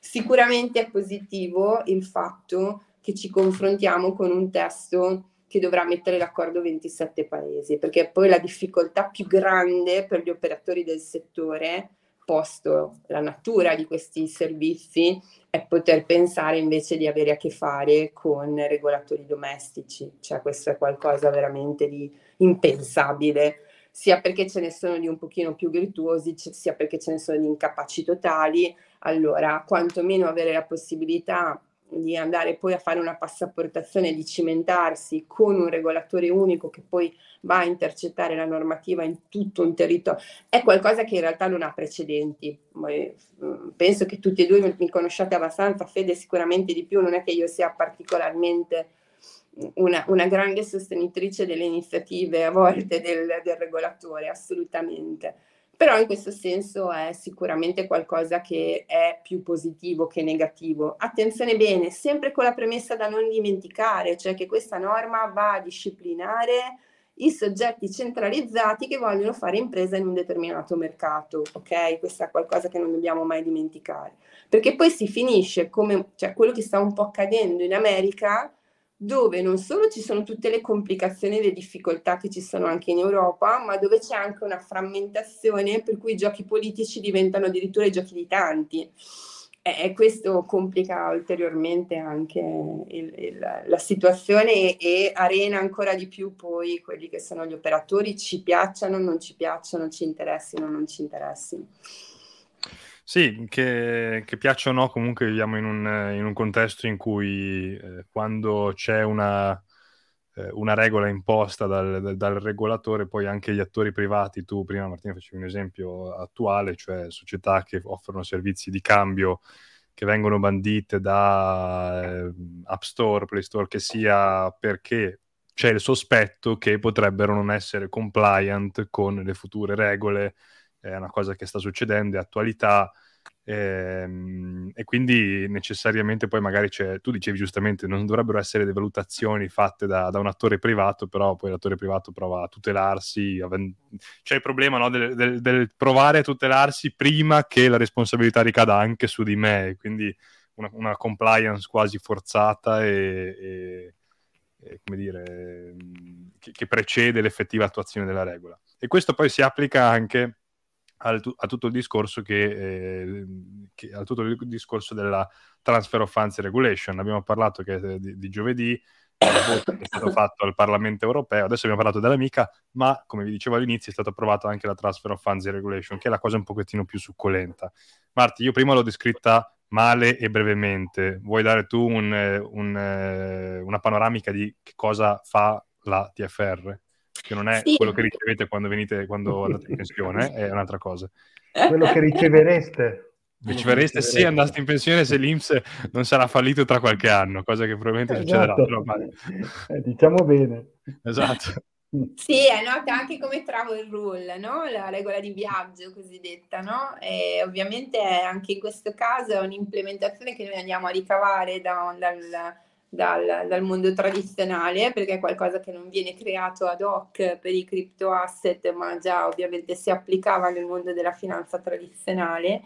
sicuramente è positivo il fatto che ci confrontiamo con un testo che dovrà mettere d'accordo 27 paesi, perché poi la difficoltà più grande per gli operatori del settore posto la natura di questi servizi è poter pensare invece di avere a che fare con regolatori domestici, cioè questo è qualcosa veramente di impensabile, sia perché ce ne sono di un pochino più virtuosi, sia perché ce ne sono di incapaci totali, allora quantomeno avere la possibilità di andare poi a fare una passaportazione, di cimentarsi con un regolatore unico che poi va a intercettare la normativa in tutto un territorio, è qualcosa che in realtà non ha precedenti. Mm, penso che tutti e due mi conosciate abbastanza, Fede sicuramente di più, non è che io sia particolarmente una, una grande sostenitrice delle iniziative a volte del, del regolatore, assolutamente però in questo senso è sicuramente qualcosa che è più positivo che negativo. Attenzione bene, sempre con la premessa da non dimenticare, cioè che questa norma va a disciplinare i soggetti centralizzati che vogliono fare impresa in un determinato mercato, ok? Questo è qualcosa che non dobbiamo mai dimenticare, perché poi si finisce come, cioè quello che sta un po' accadendo in America, dove non solo ci sono tutte le complicazioni e le difficoltà che ci sono anche in Europa, ma dove c'è anche una frammentazione per cui i giochi politici diventano addirittura i giochi di tanti. E questo complica ulteriormente anche il, il, la situazione e, e, arena ancora di più poi quelli che sono gli operatori, ci piacciono, non ci piacciono, ci interessino, non ci interessino. Sì, che, che piaccia o no, comunque viviamo in un, in un contesto in cui eh, quando c'è una, eh, una regola imposta dal, dal, dal, regolatore, poi anche gli attori privati, tu prima Martina facevi un esempio attuale, cioè società che offrono servizi di cambio che vengono bandite da eh, App Store, Play Store, che sia perché c'è il sospetto che potrebbero non essere compliant con le future regole è una cosa che sta succedendo, è attualità. Ehm, e quindi necessariamente poi magari c'è, tu dicevi giustamente, non dovrebbero essere delle valutazioni fatte da, da un attore privato, però poi l'attore privato prova a tutelarsi, c'è il problema no, del, del, del, provare a tutelarsi prima che la responsabilità ricada anche su di me, quindi una, una compliance quasi forzata e, e, come dire, che precede l'effettiva attuazione della regola. E questo poi si applica anche al, a tutto il discorso che, eh, che, a tutto il discorso della transfer of funds regulation. Abbiamo parlato che, di, di giovedì che è stato fatto al Parlamento europeo, adesso abbiamo parlato dell'amica, ma come vi dicevo all'inizio è stato approvato anche la transfer of funds regulation, che è la cosa un pochettino più succolenta. Marti, io prima l'ho descritta male e brevemente, vuoi dare tu un, un, una panoramica di che cosa fa la TFR? Che non è sì. quello che ricevete quando, venite, quando andate in pensione, è un'altra cosa. Quello che ricevereste. Ricevereste se andaste in pensione se l'Inps non sarà fallito tra qualche anno, cosa che probabilmente esatto. succederà. Però, eh, diciamo bene. Esatto. Sì, è nota anche come travel rule, no? La regola di viaggio cosiddetta, no? E ovviamente anche in questo caso è un'implementazione che noi andiamo a ricavare da, dal, dal, dal, mondo tradizionale, perché è qualcosa che non viene creato ad hoc per i crypto asset, ma già ovviamente si applicava nel mondo della finanza tradizionale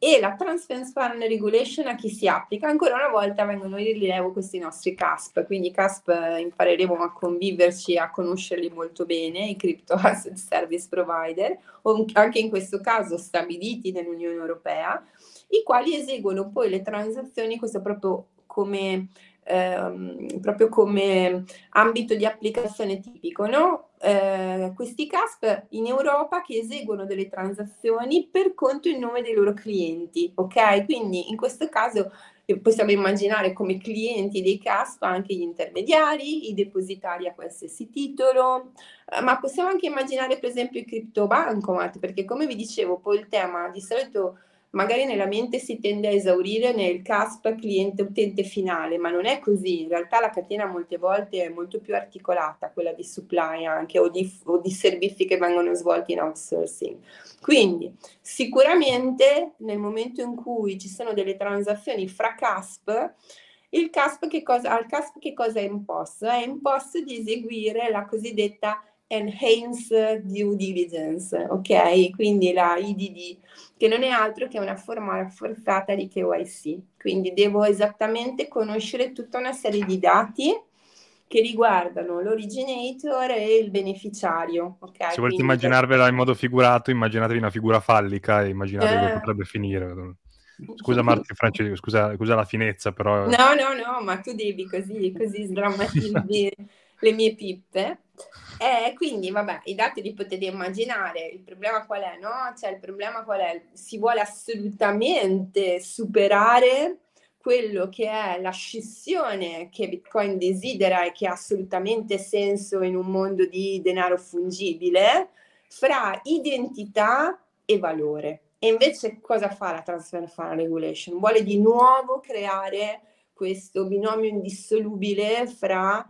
e la Transfer Fund Regulation a chi si applica? Ancora una volta vengono in rilievo questi nostri CASP, quindi CASP eh, impareremo a conviverci, a conoscerli molto bene, i Crypto Asset Service Provider, anche in questo caso stabiliti nell'Unione Europea, i quali eseguono poi le transazioni, questo proprio come ehm, proprio come ambito di applicazione tipico, no? eh, questi CASP in Europa che eseguono delle transazioni per conto in nome dei loro clienti, ok? Quindi in questo caso eh, possiamo immaginare come clienti dei CASP anche gli intermediari, i depositari a qualsiasi titolo, eh, ma possiamo anche immaginare per esempio i crypto bancomat, perché come vi dicevo poi il tema di solito magari nella mente si tende a esaurire nel CASP cliente utente finale, ma non è così. In realtà la catena molte volte è molto più articolata, quella di supply anche o di, o di servizi che vengono svolti in outsourcing. Quindi sicuramente nel momento in cui ci sono delle transazioni fra CASP, il CASP che cosa, al CASP che cosa è imposto? È imposto di eseguire la cosiddetta Enhanced Due Diligence, ok? Quindi la IDD, che non è altro che una forma rafforzata di KYC. Quindi devo esattamente conoscere tutta una serie di dati che riguardano l'originator e il beneficiario. Okay? Se volete immaginarvela in modo figurato, immaginatevi una figura fallica e immaginate eh... come potrebbe finire. Scusa Marti Francesco, scusa, scusa, la finezza, però... No, no, no, ma tu devi così, così sdrammatizzi le mie pippe. E quindi, vabbè, i dati li potete immaginare. Il problema qual è, no? Cioè, il problema qual è? Si vuole assolutamente superare quello che è la scissione che Bitcoin desidera e che ha assolutamente senso in un mondo di denaro fungibile fra identità e valore. E invece cosa fa la Transfer Fund Regulation? Vuole di nuovo creare questo binomio indissolubile fra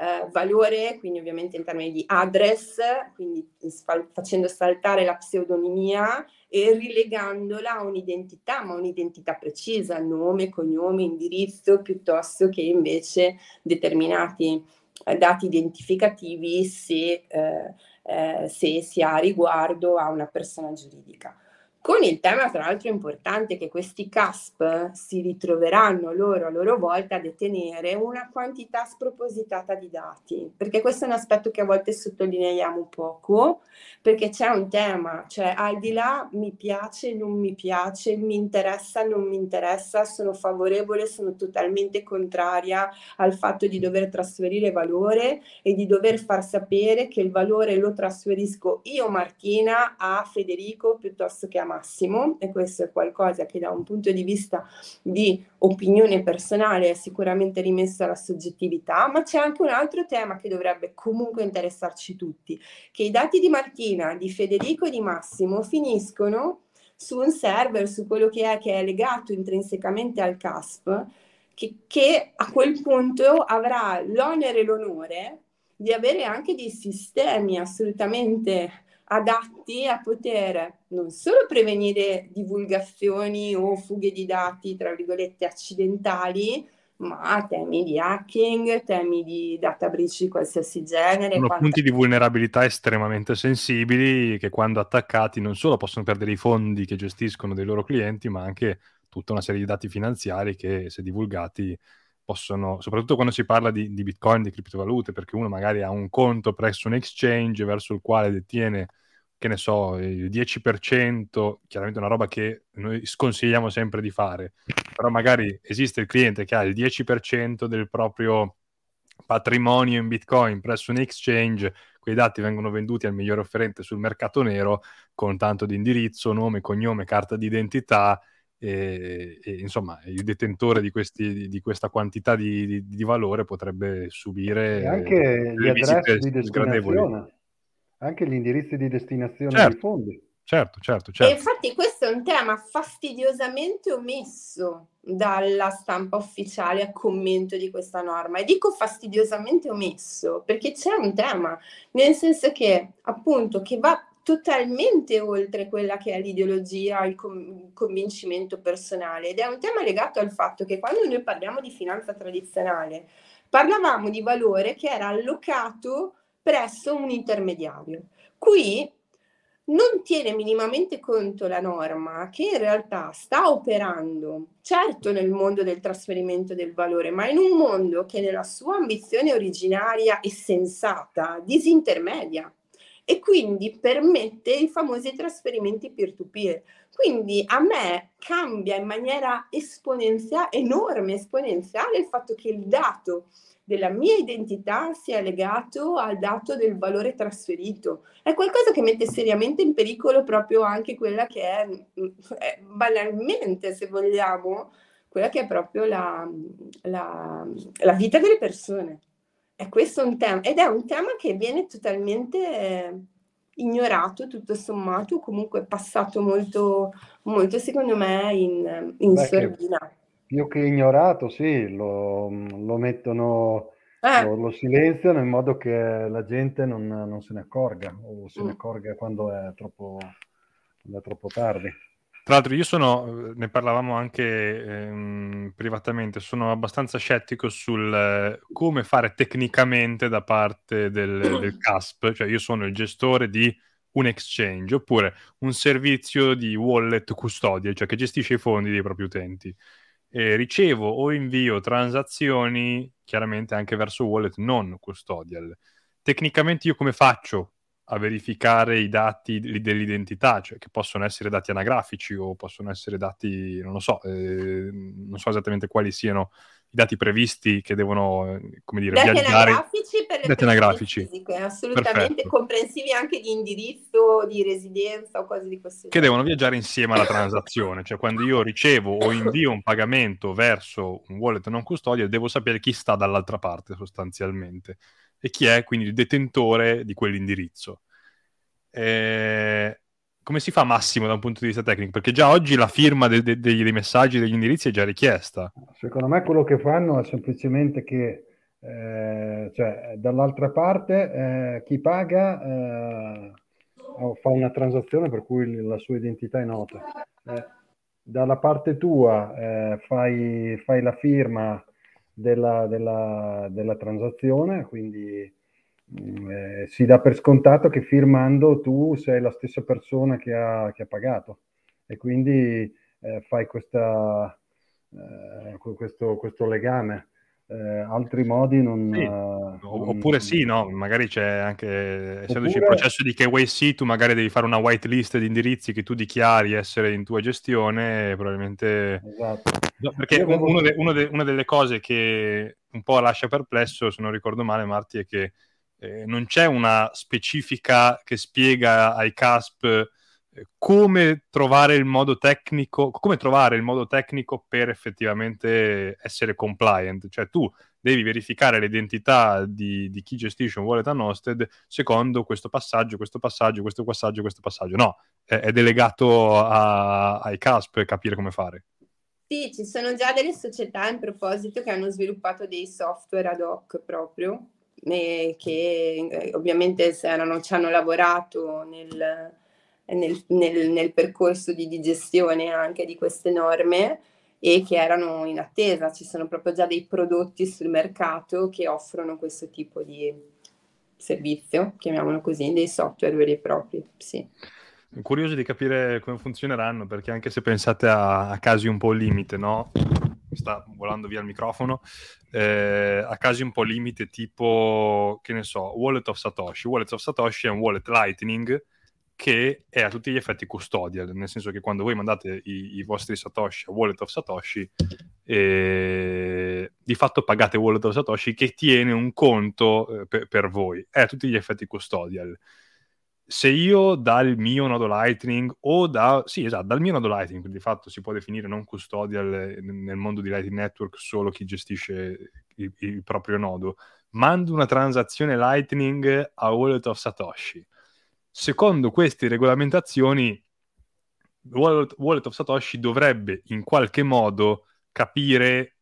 eh, valore, quindi ovviamente in termini di address, quindi sfal- facendo saltare la pseudonimia e rilegandola a un'identità, ma un'identità precisa, nome, cognome, indirizzo, piuttosto che invece determinati eh, dati identificativi se, eh, eh se si ha riguardo a una persona giuridica. Con il tema, tra l'altro, importante che questi CASP si ritroveranno loro a loro volta a detenere una quantità spropositata di dati, perché questo è un aspetto che a volte sottolineiamo poco, perché c'è un tema, cioè al di là mi piace, non mi piace, mi interessa, non mi interessa, sono favorevole, sono totalmente contraria al fatto di dover trasferire valore e di dover far sapere che il valore lo trasferisco io Martina a Federico piuttosto che a massimo e questo è qualcosa che da un punto di vista di opinione personale è sicuramente rimesso alla soggettività, ma c'è anche un altro tema che dovrebbe comunque interessarci tutti, che i dati di Martina, di Federico e di Massimo finiscono su un server, su quello che è, che è legato intrinsecamente al CASP, che, che a quel punto avrà l'onere e l'onore di avere anche dei sistemi assolutamente adatti a poter non solo prevenire divulgazioni o fughe di dati, tra virgolette, accidentali, ma temi di hacking, temi di data breach di qualsiasi genere. Sono quanta... punti di vulnerabilità estremamente sensibili che quando attaccati non solo possono perdere i fondi che gestiscono dei loro clienti, ma anche tutta una serie di dati finanziari che se divulgati possono, soprattutto quando si parla di, di Bitcoin, di criptovalute, perché uno magari ha un conto presso un exchange verso il quale detiene che ne so, il 10%, chiaramente una roba che noi sconsigliamo sempre di fare, però magari esiste il cliente che ha il 10% del proprio patrimonio in Bitcoin presso un exchange, quei dati vengono venduti al migliore offerente sul mercato nero con tanto di indirizzo, nome, cognome, carta d'identità e, e insomma il detentore di, questi, di questa quantità di, di, di, valore potrebbe subire e anche gli address di destinazione anche gli indirizzi di destinazione certo. dei fondi. certo, certo, certo. E infatti questo è un tema fastidiosamente omesso dalla stampa ufficiale a commento di questa norma. E dico fastidiosamente omesso perché c'è un tema, nel senso che appunto che va totalmente oltre quella che è l'ideologia, il, com- convincimento personale ed è un tema legato al fatto che quando noi parliamo di finanza tradizionale parlavamo di valore che era allocato presso un intermediario. Qui non tiene minimamente conto la norma che in realtà sta operando, certo nel mondo del trasferimento del valore, ma in un mondo che nella sua ambizione originaria e sensata disintermedia e quindi permette i famosi trasferimenti peer-to-peer. Quindi a me cambia in maniera esponenziale, enorme, esponenziale il fatto che il dato della mia identità sia legato al dato del valore trasferito. È qualcosa che mette seriamente in pericolo proprio anche quella che è, è banalmente, se vogliamo, quella che è proprio la, la, la vita delle persone. E questo è un tema, ed è un tema che viene totalmente ignorato, tutto sommato, comunque passato molto, molto secondo me, in, in Beh, sordina. Che più che ignorato, sì, lo, lo mettono, eh. lo, lo, silenziano in modo che la gente non, non se ne accorga o se mm. ne accorga quando è troppo, quando è troppo tardi. Tra l'altro io sono, ne parlavamo anche ehm, privatamente, sono abbastanza scettico sul eh, come fare tecnicamente da parte del, del CASP, cioè io sono il gestore di un exchange oppure un servizio di wallet custodial, cioè che gestisce i fondi dei propri utenti eh, ricevo o invio transazioni chiaramente anche verso wallet non custodial. Tecnicamente io come faccio a verificare i dati dell'identità, cioè che possono essere dati anagrafici o possono essere dati, non lo so, eh, non so esattamente quali siano i dati previsti che devono, eh, come dire, dati viaggiare. Anagrafici per le dati anagrafici fisiche, assolutamente Perfetto. comprensivi anche di indirizzo, di residenza o cose di questo genere. Che devono viaggiare insieme alla transazione, cioè quando io ricevo o invio un pagamento verso un wallet non custodial, devo sapere chi sta dall'altra parte sostanzialmente e chi è quindi il detentore di quell'indirizzo. Eh, come si fa massimo da un punto di vista tecnico? Perché già oggi la firma de- de- dei, messaggi, degli indirizzi è già richiesta. Secondo me quello che fanno è semplicemente che eh, cioè, dall'altra parte eh, chi paga eh, fa una transazione per cui la sua identità è nota. Eh, dalla parte tua eh, fai, fai, la firma della, della, della transazione, quindi Mm, eh, si dà per scontato che firmando tu sei la stessa persona che ha, che ha pagato e quindi eh, fai questa, eh, questo, questo, legame. Eh, altri modi non, sì. non, Oppure sì, no? Magari c'è anche, essendoci Oppure... il processo di KYC, tu magari devi fare una white list di indirizzi che tu dichiari essere in tua gestione, probabilmente... Esatto. No, perché avevo... de, de, una delle cose che un po' lascia perplesso, se non ricordo male, Marti, è che eh, non c'è una specifica che spiega ai CASP come trovare il modo tecnico, come trovare il modo tecnico per effettivamente essere compliant. Cioè tu devi verificare l'identità di, di chi gestisce un wallet unhosted secondo questo passaggio, questo passaggio, questo passaggio, questo passaggio. No, è, è delegato a, ai CASP capire come fare. Sì, ci sono già delle società in proposito che hanno sviluppato dei software ad hoc proprio che eh, ovviamente erano, ci hanno lavorato nel, nel, nel, nel percorso di digestione anche di queste norme e che erano in attesa. Ci sono proprio già dei prodotti sul mercato che offrono questo tipo di servizio, chiamiamolo così, dei software veri e propri. Sì. Curioso di capire come funzioneranno, perché anche se pensate a, a casi un po' limite, no? mi sta volando via il microfono, eh, a casi un po' limite tipo, che ne so, Wallet of Satoshi. Wallet of Satoshi è un wallet Lightning che è a tutti gli effetti custodial, nel senso che quando voi mandate i, i vostri Satoshi a Wallet of Satoshi, eh, di fatto pagate Wallet of Satoshi che tiene un conto eh, per, per voi, è a tutti gli effetti custodial se io dal mio nodo Lightning o da, sì, esatto, dal mio nodo Lightning, di fatto si può definire non custodial nel mondo di Lightning Network solo chi gestisce il, il proprio nodo, mando una transazione Lightning a Wallet of Satoshi. Secondo queste regolamentazioni Wallet, Wallet of Satoshi dovrebbe in qualche modo capire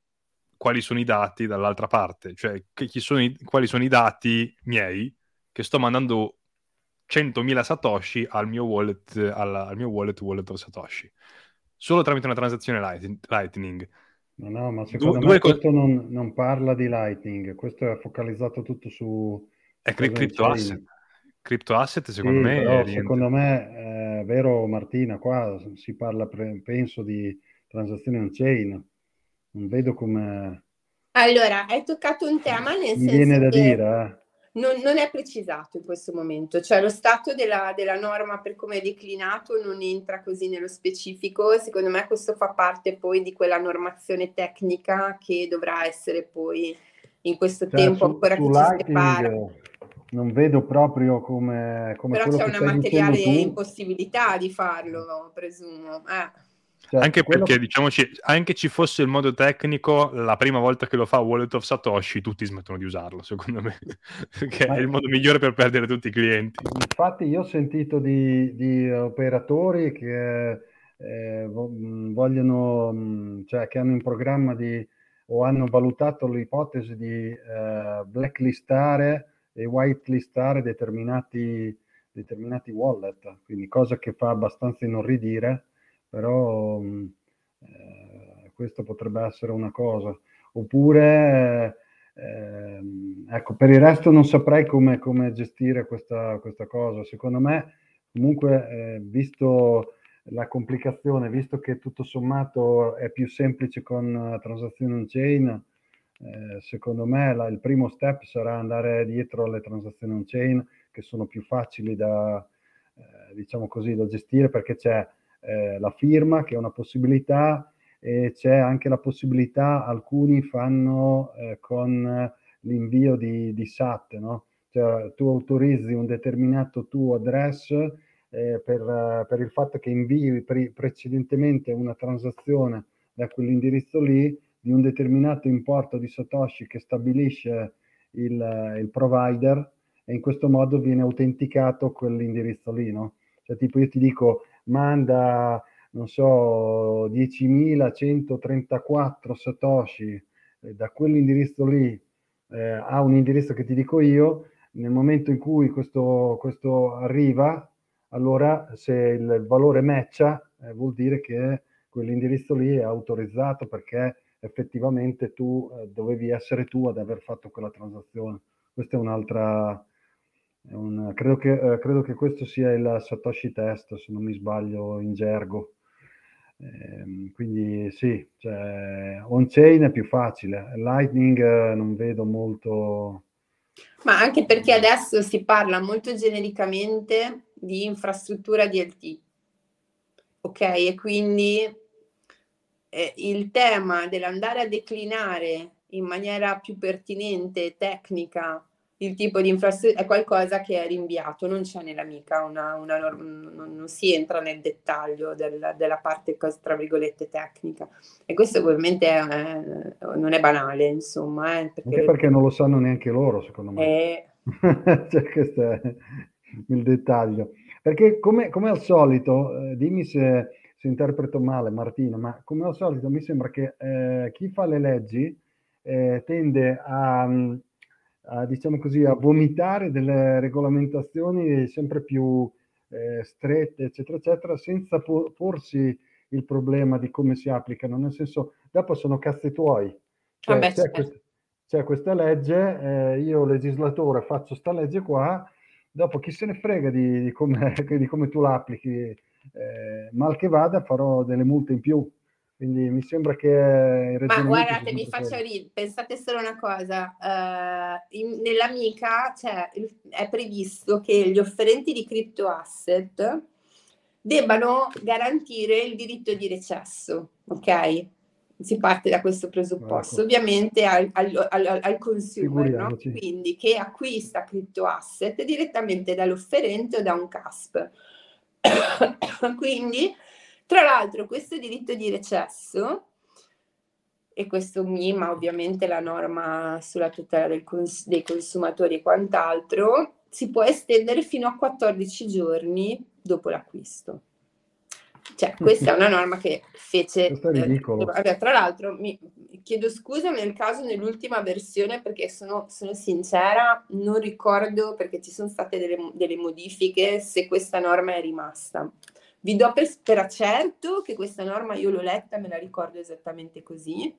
quali sono i dati dall'altra parte, cioè sono i, quali sono i dati miei che sto mandando 100.000 Satoshi al mio wallet, al, al mio wallet Wallet of Satoshi, solo tramite una transazione Lightning. No, no, ma secondo due, me questo co- non, non, parla di Lightning, questo è focalizzato tutto su... È cri- crypto asset. Crypto asset secondo sì, me... Però, secondo me, è vero Martina, qua si parla, pre- penso, di transazioni on-chain. Non vedo come... Allora, hai toccato un tema nel Mi senso viene da dire, eh non, non, è precisato in questo momento, cioè lo stato della, della, norma per come è declinato non entra così nello specifico, secondo me questo fa parte poi di quella normazione tecnica che dovrà essere poi in questo cioè, tempo su, ancora che ci separa. Non vedo proprio come... come Però c'è una materiale impossibilità di farlo, presumo. Eh. Cioè, anche quello... perché, diciamoci, anche ci fosse il modo tecnico, la prima volta che lo fa Wallet of Satoshi, tutti smettono di usarlo, secondo me, perché Ma... è il modo migliore per perdere tutti i clienti. Infatti io ho sentito di, di operatori che eh, vogliono, cioè che hanno in programma di, o hanno valutato l'ipotesi di eh, blacklistare e whitelistare determinati, determinati wallet, quindi cosa che fa abbastanza inorridire però eh, questo potrebbe essere una cosa. Oppure, eh, ecco, per il resto non saprei come, come gestire questa, questa, cosa. Secondo me, comunque, eh, visto la complicazione, visto che tutto sommato è più semplice con transazioni on-chain, eh, secondo me la, il primo step sarà andare dietro alle transazioni on-chain che sono più facili da, eh, diciamo così, da gestire perché c'è eh, la firma, che è una possibilità, e c'è anche la possibilità, alcuni fanno eh, con l'invio di, di SAT, no? Cioè tu autorizzi un determinato tuo address eh, per, per, il fatto che invii pre- precedentemente una transazione da quell'indirizzo lì di un determinato importo di Satoshi che stabilisce il, il provider e in questo modo viene autenticato quell'indirizzo lì, no? Cioè tipo io ti dico manda, non so, 10.134 satoshi eh, da quell'indirizzo lì eh, a un indirizzo che ti dico io, nel momento in cui questo, questo arriva, allora se il valore matcha eh, vuol dire che quell'indirizzo lì è autorizzato perché effettivamente tu eh, dovevi essere tu ad aver fatto quella transazione. Questa è un'altra, un, credo, che, eh, credo, che, questo sia il Satoshi test, se non mi sbaglio, in gergo. Eh, quindi sì, cioè, on-chain è più facile, Lightning eh, non vedo molto... Ma anche perché adesso si parla molto genericamente di infrastruttura DLT, ok? E quindi eh, il tema dell'andare a declinare in maniera più pertinente e tecnica il tipo di infrastruttura è qualcosa che è rinviato, non c'è nell'amica, una, una, non, non, si entra nel dettaglio del, della parte, tra virgolette, tecnica. E questo ovviamente è, è, non è banale, insomma. Eh, perché Anche perché non lo sanno neanche loro, secondo me. Eh... cioè, questo è il dettaglio. Perché come, come al solito, eh, dimmi se, se, interpreto male Martina, ma come al solito mi sembra che eh, chi fa le leggi eh, tende a a, diciamo così, a vomitare delle regolamentazioni sempre più eh, strette, eccetera, eccetera, senza po- porsi il problema di come si applicano, nel senso, dopo sono cazzi tuoi. Cioè, Vabbè, c'è, certo. questa, c'è, questa, legge, eh, io legislatore faccio sta legge qua, dopo chi se ne frega di, di, come, di come, tu l'applichi, eh, mal che vada farò delle multe in più. Quindi mi sembra che... Ma guardate, mi faccio ridere, pensate solo una cosa, uh, in, nell'amica cioè, è previsto che gli offerenti di crypto asset debbano garantire il diritto di recesso, ok? Si parte da questo presupposto, ecco. ovviamente al, al, al, al consumer, no? quindi che acquista crypto asset direttamente dall'offerente o da un CASP. quindi tra l'altro, questo diritto di recesso, e questo MIMA ovviamente la norma sulla tutela cons- dei consumatori e quant'altro, si può estendere fino a 14 giorni dopo l'acquisto. Cioè, questa è una norma che fece... Eh, tra l'altro, mi chiedo scusa nel caso nell'ultima versione perché sono, sono sincera, non ricordo perché ci sono state delle, delle, modifiche se questa norma è rimasta. Vi do per, per certo che questa norma io l'ho letta, me la ricordo esattamente così.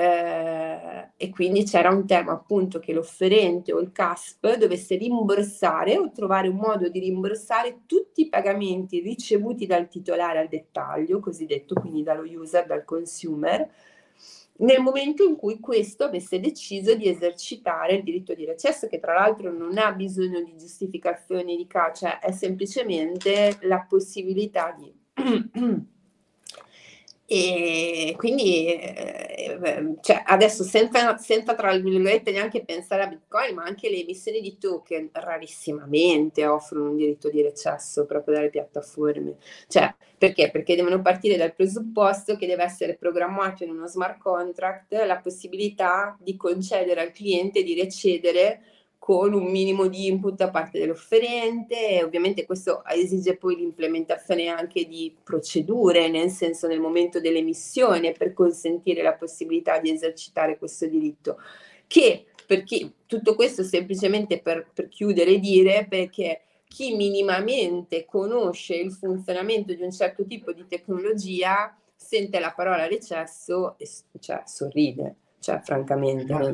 Eh, e quindi c'era un tema appunto che l'offerente o il CASP dovesse rimborsare o trovare un modo di rimborsare tutti i pagamenti ricevuti dal titolare al dettaglio, cosiddetto quindi dallo user, dal consumer, nel momento in cui questo avesse deciso di esercitare il diritto di recesso, che tra l'altro non ha bisogno di giustificazioni di caccia, è semplicemente la possibilità di E quindi eh, cioè adesso senza, senza, tra virgolette neanche pensare a Bitcoin, ma anche le emissioni di token rarissimamente offrono un diritto di recesso proprio dalle piattaforme. Cioè, perché? Perché devono partire dal presupposto che deve essere programmato in uno smart contract la possibilità di concedere al cliente di recedere con un minimo di input da parte dell'offerente e ovviamente questo esige poi l'implementazione anche di procedure, nel senso nel momento dell'emissione per consentire la possibilità di esercitare questo diritto. Che perché tutto questo semplicemente per, per chiudere e dire perché chi minimamente conosce il funzionamento di un certo tipo di tecnologia sente la parola recesso e cioè, sorride cioè francamente. No,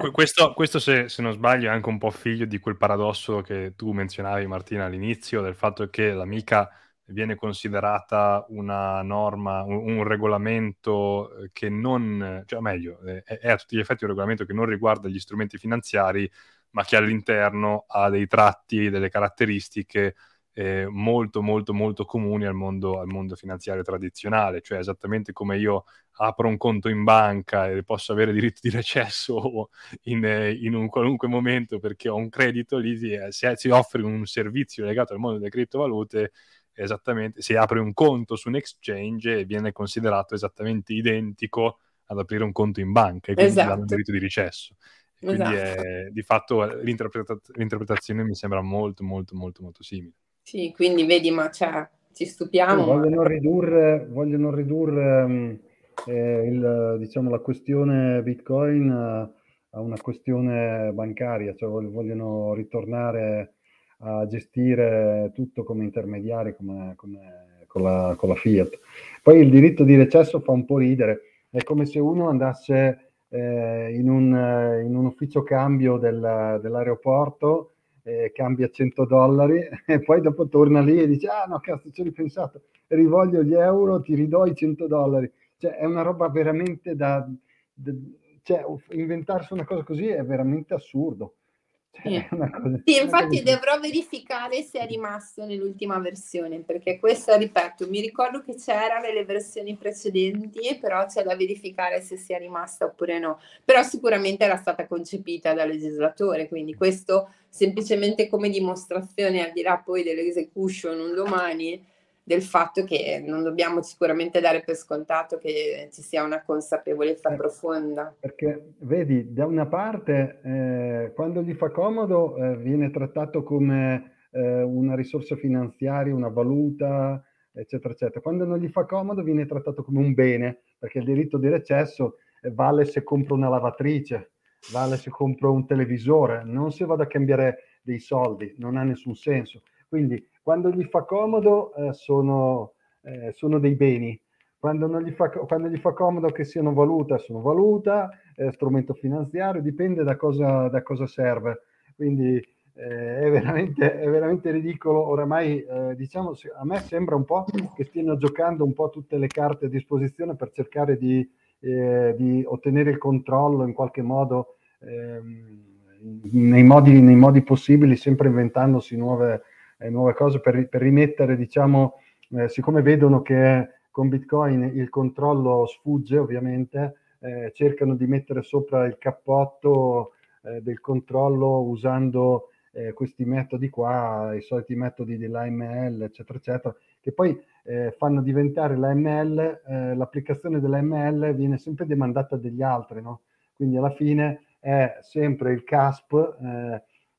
che... Questo, questo se, se, non sbaglio, è anche un po' figlio di quel paradosso che tu menzionavi, Martina, all'inizio, del fatto che l'amica viene considerata una norma, un, un regolamento che non, cioè meglio, è, è, a tutti gli effetti un regolamento che non riguarda gli strumenti finanziari, ma che all'interno ha dei tratti, delle caratteristiche eh, molto molto molto comuni al mondo, al mondo, finanziario tradizionale, cioè esattamente come io apro un conto in banca e posso avere diritto di recesso in, in un qualunque momento perché ho un credito lì, se si offre un servizio legato al mondo delle criptovalute, esattamente, se apri un conto su un exchange viene considerato esattamente identico ad aprire un conto in banca e quindi esatto. danno diritto di recesso. quindi esatto. è, di fatto l'interpretaz- l'interpretazione mi sembra molto molto molto molto simile. Sì, quindi vedi, ma cioè, ci stupiamo. Sì, vogliono ridurre, vogliono ridurre um, eh, il, diciamo, la questione Bitcoin a, a, una questione bancaria, cioè vogliono ritornare a gestire tutto come intermediari, come, come con, la, con, la, Fiat. Poi il diritto di recesso fa un po' ridere, è come se uno andasse eh, in, un, in, un, ufficio cambio del, dell'aeroporto eh, cambia 100 dollari e poi dopo torna lì e dice ah no cazzo ci ho ripensato rivoglio gli euro ti ridò i 100 dollari. Cioè è una roba veramente da, da cioè inventarsi una cosa così è veramente assurdo cioè, cosa, sì, infatti dovrò verificare se è rimasto nell'ultima versione, perché questa, ripeto, mi ricordo che c'era nelle versioni precedenti, però c'è da verificare se sia rimasta oppure no. Però sicuramente era stata concepita dal legislatore, quindi questo semplicemente come dimostrazione, al di là poi dell'execution un domani, del fatto che non dobbiamo sicuramente dare per scontato che ci sia una consapevolezza eh, profonda. Perché vedi, da una parte, eh, quando gli fa comodo, eh, viene trattato come eh, una risorsa finanziaria, una valuta, eccetera, eccetera. Quando non gli fa comodo, viene trattato come un bene, perché il diritto di recesso eh, vale se compro una lavatrice, vale se compro un televisore, non se vado a cambiare dei soldi, non ha nessun senso. Quindi quando gli fa comodo eh, sono, eh, sono, dei beni, quando, gli fa, quando, gli fa, comodo che siano valuta, sono valuta, strumento finanziario, dipende da cosa, da cosa serve. Quindi eh, è veramente, è, veramente, ridicolo. Oramai, eh, diciamo, a me sembra un po' che stiano giocando un po' tutte le carte a disposizione per cercare di, eh, di ottenere il controllo in qualche modo. Ehm, nei modi, nei modi possibili, sempre inventandosi nuove, eh, nuove cose per, per rimettere, diciamo, eh, siccome vedono che con Bitcoin il controllo sfugge ovviamente, eh, cercano di mettere sopra il cappotto eh, del controllo usando eh, questi metodi qua, i soliti metodi dell'AML, eccetera, eccetera, che poi eh, fanno diventare l'AML, l'applicazione dell'AML viene sempre demandata dagli altri, no? Quindi alla fine è sempre il CASP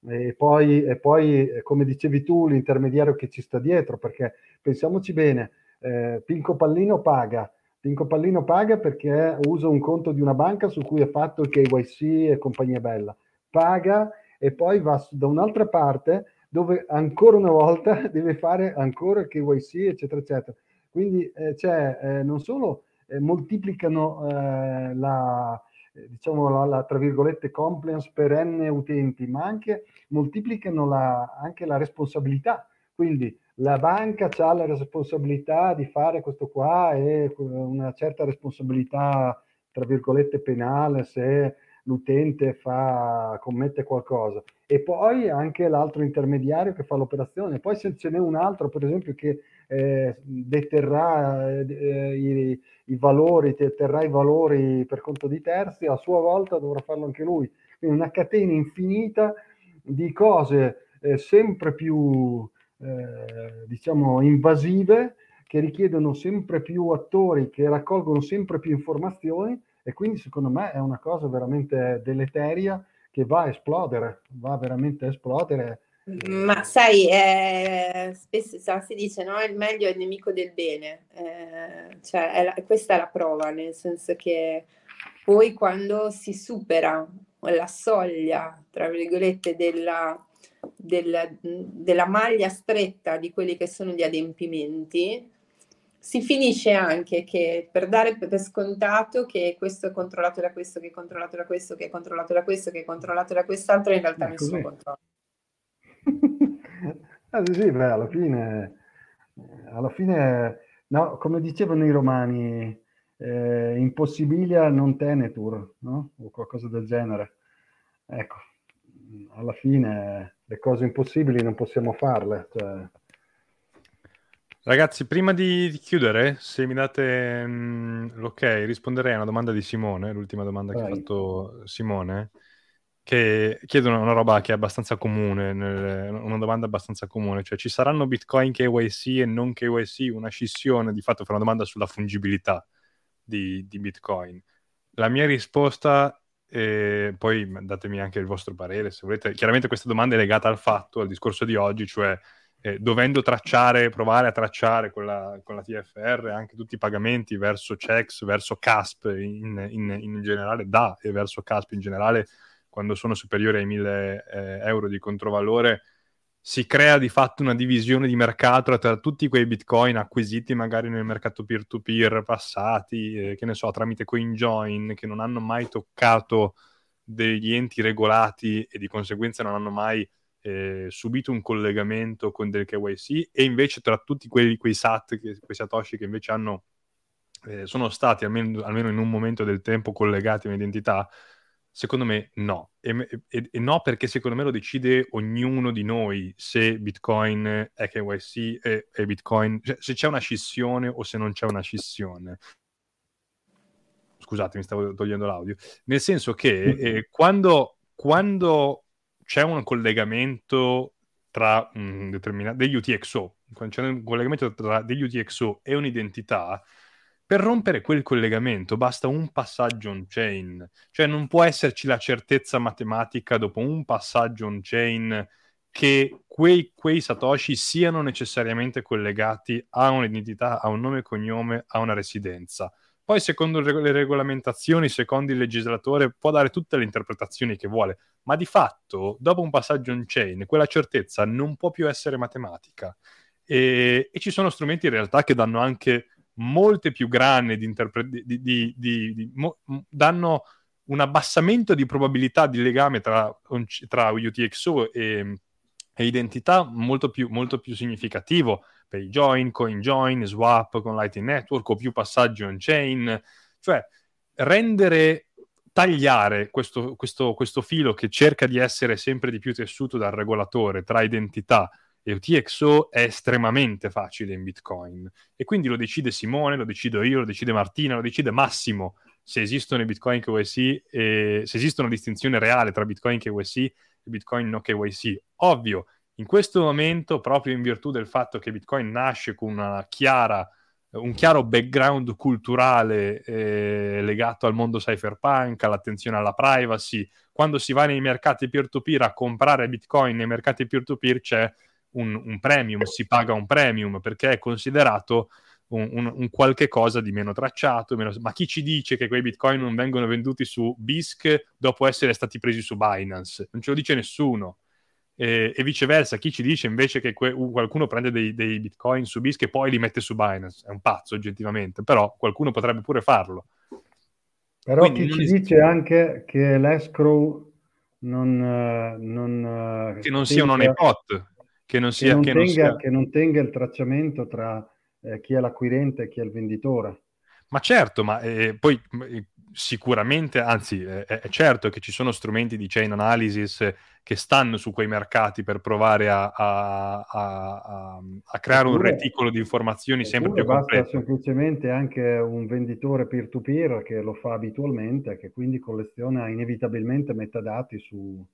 e poi, e poi, come dicevi tu, l'intermediario che ci sta dietro, perché pensiamoci bene, eh, Pinco Pallino paga, Pinco Pallino paga perché usa un conto di una banca su cui è fatto il KYC e compagnia bella, paga e poi va da un'altra parte dove ancora una volta deve fare ancora il KYC, eccetera, eccetera. Quindi eh, cioè, eh, non solo eh, moltiplicano eh, la, eh, diciamo la, la, tra virgolette compliance per n utenti, ma anche moltiplicano la, anche la responsabilità. Quindi la banca ha la responsabilità di fare questo qua e una certa responsabilità, tra virgolette, penale se l'utente fa, commette qualcosa. E poi anche l'altro intermediario che fa l'operazione. Poi se ce n'è un altro, per esempio, che eh, deterrà eh, i, i, valori, deterrà i valori per conto di terzi, a sua volta dovrà farlo anche lui. Quindi una catena infinita di cose eh, sempre più, eh, diciamo, invasive che richiedono sempre più attori, che raccolgono sempre più informazioni e quindi secondo me è una cosa veramente deleteria che va a esplodere, va veramente a esplodere ma sai, eh, spesso si dice no, il meglio è il nemico del bene, eh, cioè è la, questa è la prova, nel senso che poi quando si supera la soglia, tra virgolette, della, della, della maglia stretta di quelli che sono gli adempimenti, si finisce anche che per dare per scontato che questo è controllato da questo, che è controllato da questo, che è controllato da questo, che è controllato da quest'altro, in realtà nessuno controlla ah, sì, beh, alla fine, alla fine no, come dicevano i romani, eh, impossibilia non tenetur, no? O qualcosa del genere. Ecco, alla fine le cose impossibili non possiamo farle. Cioè... Ragazzi, prima di chiudere, se mi date mh, mm, l'ok, risponderei a una domanda di Simone, l'ultima domanda Vai. che ha fatto Simone che chiedono una roba che è abbastanza comune, nel, una domanda abbastanza comune, cioè ci saranno bitcoin KYC e non KYC, una scissione, di fatto fa una domanda sulla fungibilità di, di bitcoin. La mia risposta, eh, poi datemi anche il vostro parere se volete, chiaramente questa domanda è legata al fatto, al discorso di oggi, cioè eh, dovendo tracciare, provare a tracciare con la, con la, TFR anche tutti i pagamenti verso checks, verso CASP in, in, in generale, da e verso CASP in generale, quando sono superiori ai 1000 eh, euro di controvalore, si crea di fatto una divisione di mercato tra tutti quei bitcoin acquisiti magari nel mercato peer-to-peer passati, eh, che ne so, tramite CoinJoin, che non hanno mai toccato degli enti regolati e di conseguenza non hanno mai eh, subito un collegamento con del KYC e invece tra tutti quelli, quei SAT, che, quei Satoshi che invece hanno, eh, sono stati almeno, almeno in un momento del tempo collegati a un'identità, Secondo me no. E, e, e, no perché secondo me lo decide ognuno di noi se Bitcoin è KYC e, e Bitcoin, cioè, se c'è una scissione o se non c'è una scissione. Scusate, mi stavo togliendo l'audio. Nel senso che eh, quando, quando c'è un collegamento tra un determinato degli UTXO, quando c'è un collegamento tra degli UTXO e un'identità, per rompere quel collegamento basta un passaggio on-chain, cioè non può esserci la certezza matematica dopo un passaggio on-chain che quei, quei Satoshi siano necessariamente collegati a un'identità, a un nome e cognome, a una residenza. Poi, secondo le regolamentazioni, secondo il legislatore, può dare tutte le interpretazioni che vuole, ma di fatto, dopo un passaggio on-chain, quella certezza non può più essere matematica. E, e ci sono strumenti in realtà che danno anche molte più grandi di, interpre- di, di, di mo- danno un abbassamento di probabilità di legame tra, tra UTXO e, e identità molto più, molto più, significativo. Per i join, coin join, swap con Lightning Network o più passaggi on-chain, cioè rendere, tagliare questo, questo, questo filo che cerca di essere sempre di più tessuto dal regolatore tra identità e UTXO è estremamente facile in Bitcoin e quindi lo decide Simone, lo decido io, lo decide Martina, lo decide Massimo se esistono i Bitcoin KYC e se esiste una distinzione reale tra Bitcoin KYC e Bitcoin no KYC. Ovvio, in questo momento, proprio in virtù del fatto che Bitcoin nasce con chiara un chiaro background culturale eh, legato al mondo cypherpunk, all'attenzione alla privacy. Quando si va nei mercati peer-to-peer a comprare bitcoin nei mercati peer-to-peer c'è un, un premium, si paga un premium perché è considerato un, un, un, qualche cosa di meno tracciato. Meno... Ma chi ci dice che quei bitcoin non vengono venduti su BISC dopo essere stati presi su Binance? Non ce lo dice nessuno e, e, viceversa, chi ci dice invece che que- qualcuno prende dei, dei, bitcoin su BISC e poi li mette su Binance, è un pazzo oggettivamente, però qualcuno potrebbe pure farlo. Però Quindi chi ci es- dice anche che l'escrow non, non che non sia un honeypot, che non sia che non, che tenga, non sia... che non tenga il tracciamento tra eh, chi è l'acquirente e chi è il venditore. Ma certo, ma eh, poi sicuramente, anzi è, è, certo che ci sono strumenti di chain analysis che stanno su quei mercati per provare a, a, a, a creare oppure, un reticolo di informazioni sempre più completo. Basta semplicemente anche un venditore peer-to-peer che lo fa abitualmente, che quindi colleziona inevitabilmente metadati su,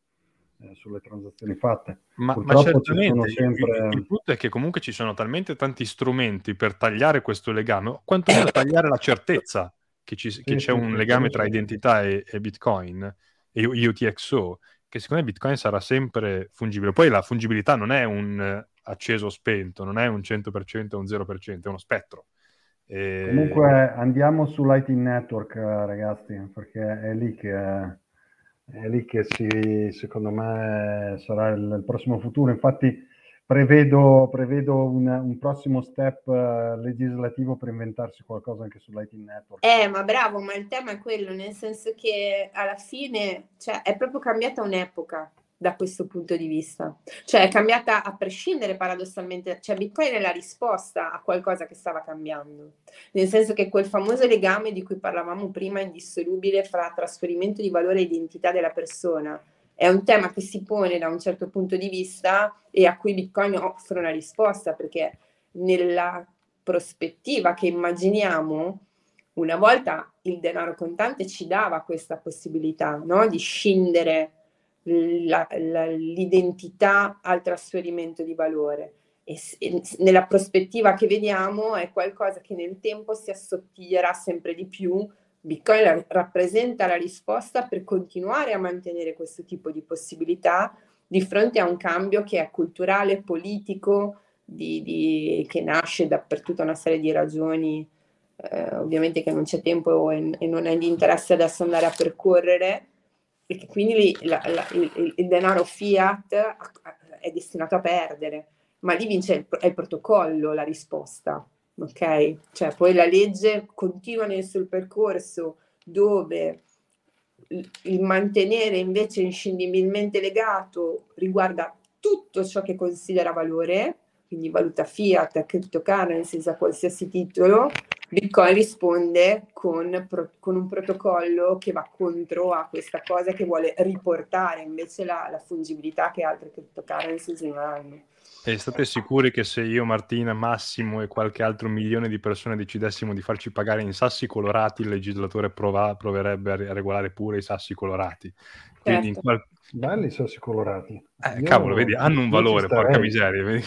eh, sulle transazioni fatte. Ma, ma certamente, sempre... il, il, punto è che comunque ci sono talmente tanti strumenti per tagliare questo legame, quantomeno tagliare la certezza che, ci, sì, che c'è sì, un sì, legame tra identità e, e, Bitcoin e UTXO, che secondo me Bitcoin sarà sempre fungibile. Poi la fungibilità non è un acceso o spento, non è un 100% o un 0%, è uno spettro. E... Comunque andiamo su Lightning Network, ragazzi, perché è lì che, è lì che si, secondo me sarà il, il prossimo futuro. Infatti prevedo, prevedo un, un, prossimo step uh, legislativo per inventarsi qualcosa anche sull'IT Network. Eh, ma bravo, ma il tema è quello, nel senso che alla fine cioè, è proprio cambiata un'epoca da questo punto di vista. Cioè è cambiata a prescindere paradossalmente, cioè Bitcoin è la risposta a qualcosa che stava cambiando, nel senso che quel famoso legame di cui parlavamo prima, indissolubile fra trasferimento di valore e identità della persona, è un tema che si pone da un certo punto di vista e a cui Bitcoin offre una risposta, perché nella prospettiva che immaginiamo, una volta il denaro contante ci dava questa possibilità no? di scindere la, la, l'identità al trasferimento di valore. E, nella prospettiva che vediamo è qualcosa che nel tempo si assottiglierà sempre di più Bitcoin rappresenta la risposta per continuare a mantenere questo tipo di possibilità di fronte a un cambio che è culturale, politico, di, di, che nasce da, per tutta una serie di ragioni, eh, ovviamente che non c'è tempo e, e, non è di interesse adesso andare a percorrere, e quindi la, la, il, il, denaro fiat è destinato a perdere, ma lì vince il, il protocollo la risposta ok? Cioè poi la legge continua nel suo percorso dove il mantenere invece inscindibilmente legato riguarda tutto ciò che considera valore, quindi valuta fiat, cryptocurrencies a qualsiasi titolo, Bitcoin risponde con, con, un protocollo che va contro a questa cosa che vuole riportare invece la, la fungibilità che altre cryptocurrencies non hanno. E state sicuri che se io, Martina, Massimo e qualche altro milione di persone decidessimo di farci pagare in sassi colorati, il legislatore prova, proverebbe a regolare pure i sassi colorati. Quindi certo. qual... Belli i sassi colorati. Eh, cavolo, vedi, hanno un valore, porca miseria. Vedi?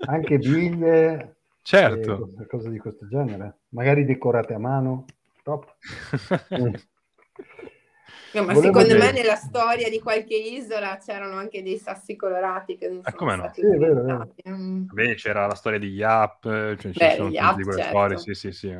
Anche biglie, certo. cose di questo genere. Magari decorate a mano. Top. mm. No, ma Volevo secondo dire... me nella storia di qualche isola c'erano anche dei sassi colorati che non ah, sono stati no? sì, vero, vero. Mm. Beh, c'era la storia di Yap, cioè ci Beh, sono Yap, di quelle certo. storie, sì, sì, sì.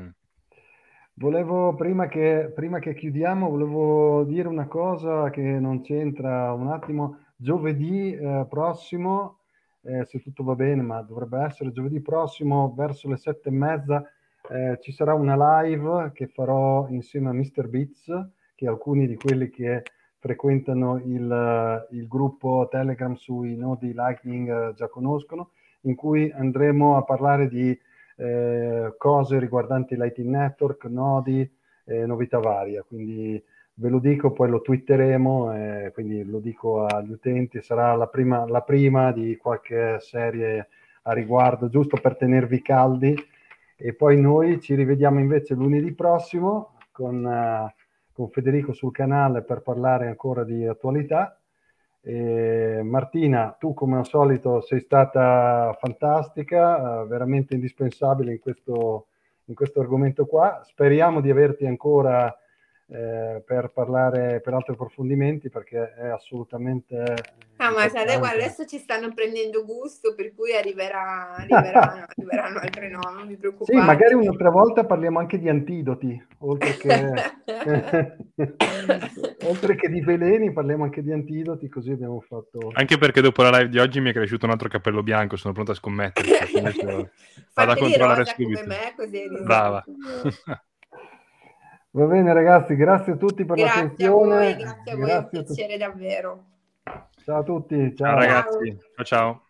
Volevo, prima che, prima che chiudiamo, volevo dire una cosa che non c'entra un attimo. Giovedì eh, prossimo, eh, se tutto va bene, ma dovrebbe essere giovedì prossimo verso le sette e mezza, eh, ci sarà una live che farò insieme a Mr. Beats che alcuni di quelli che frequentano il, il gruppo Telegram sui nodi Lightning eh, già conoscono, in cui andremo a parlare di eh, cose riguardanti Lightning Network, nodi, eh, novità varie. Quindi ve lo dico, poi lo twitteremo, eh, quindi lo dico agli utenti, sarà la prima, la prima di qualche serie a riguardo, giusto per tenervi caldi. E poi noi ci rivediamo invece lunedì prossimo con... Uh, con Federico sul canale per parlare ancora di attualità. E Martina, tu come al solito sei stata fantastica, eh, veramente indispensabile in questo, in questo argomento qua. Speriamo di averti ancora eh, per parlare per altri approfondimenti perché è assolutamente ah ma sai, guarda, adesso ci stanno prendendo gusto per cui arriverà, arriveranno, arriveranno altre no non mi preoccupate. sì magari un'altra volta parliamo anche di antidoti oltre che, oltre che di veleni parliamo anche di antidoti così abbiamo fatto anche perché dopo la live di oggi mi è cresciuto un altro cappello bianco sono pronto a scommettere vado a controllare subito come me, così brava Va bene ragazzi, grazie a tutti per grazie l'attenzione. A voi, grazie a voi, grazie è un piacere davvero. Ciao a tutti. Ciao, ciao ragazzi, ciao ciao.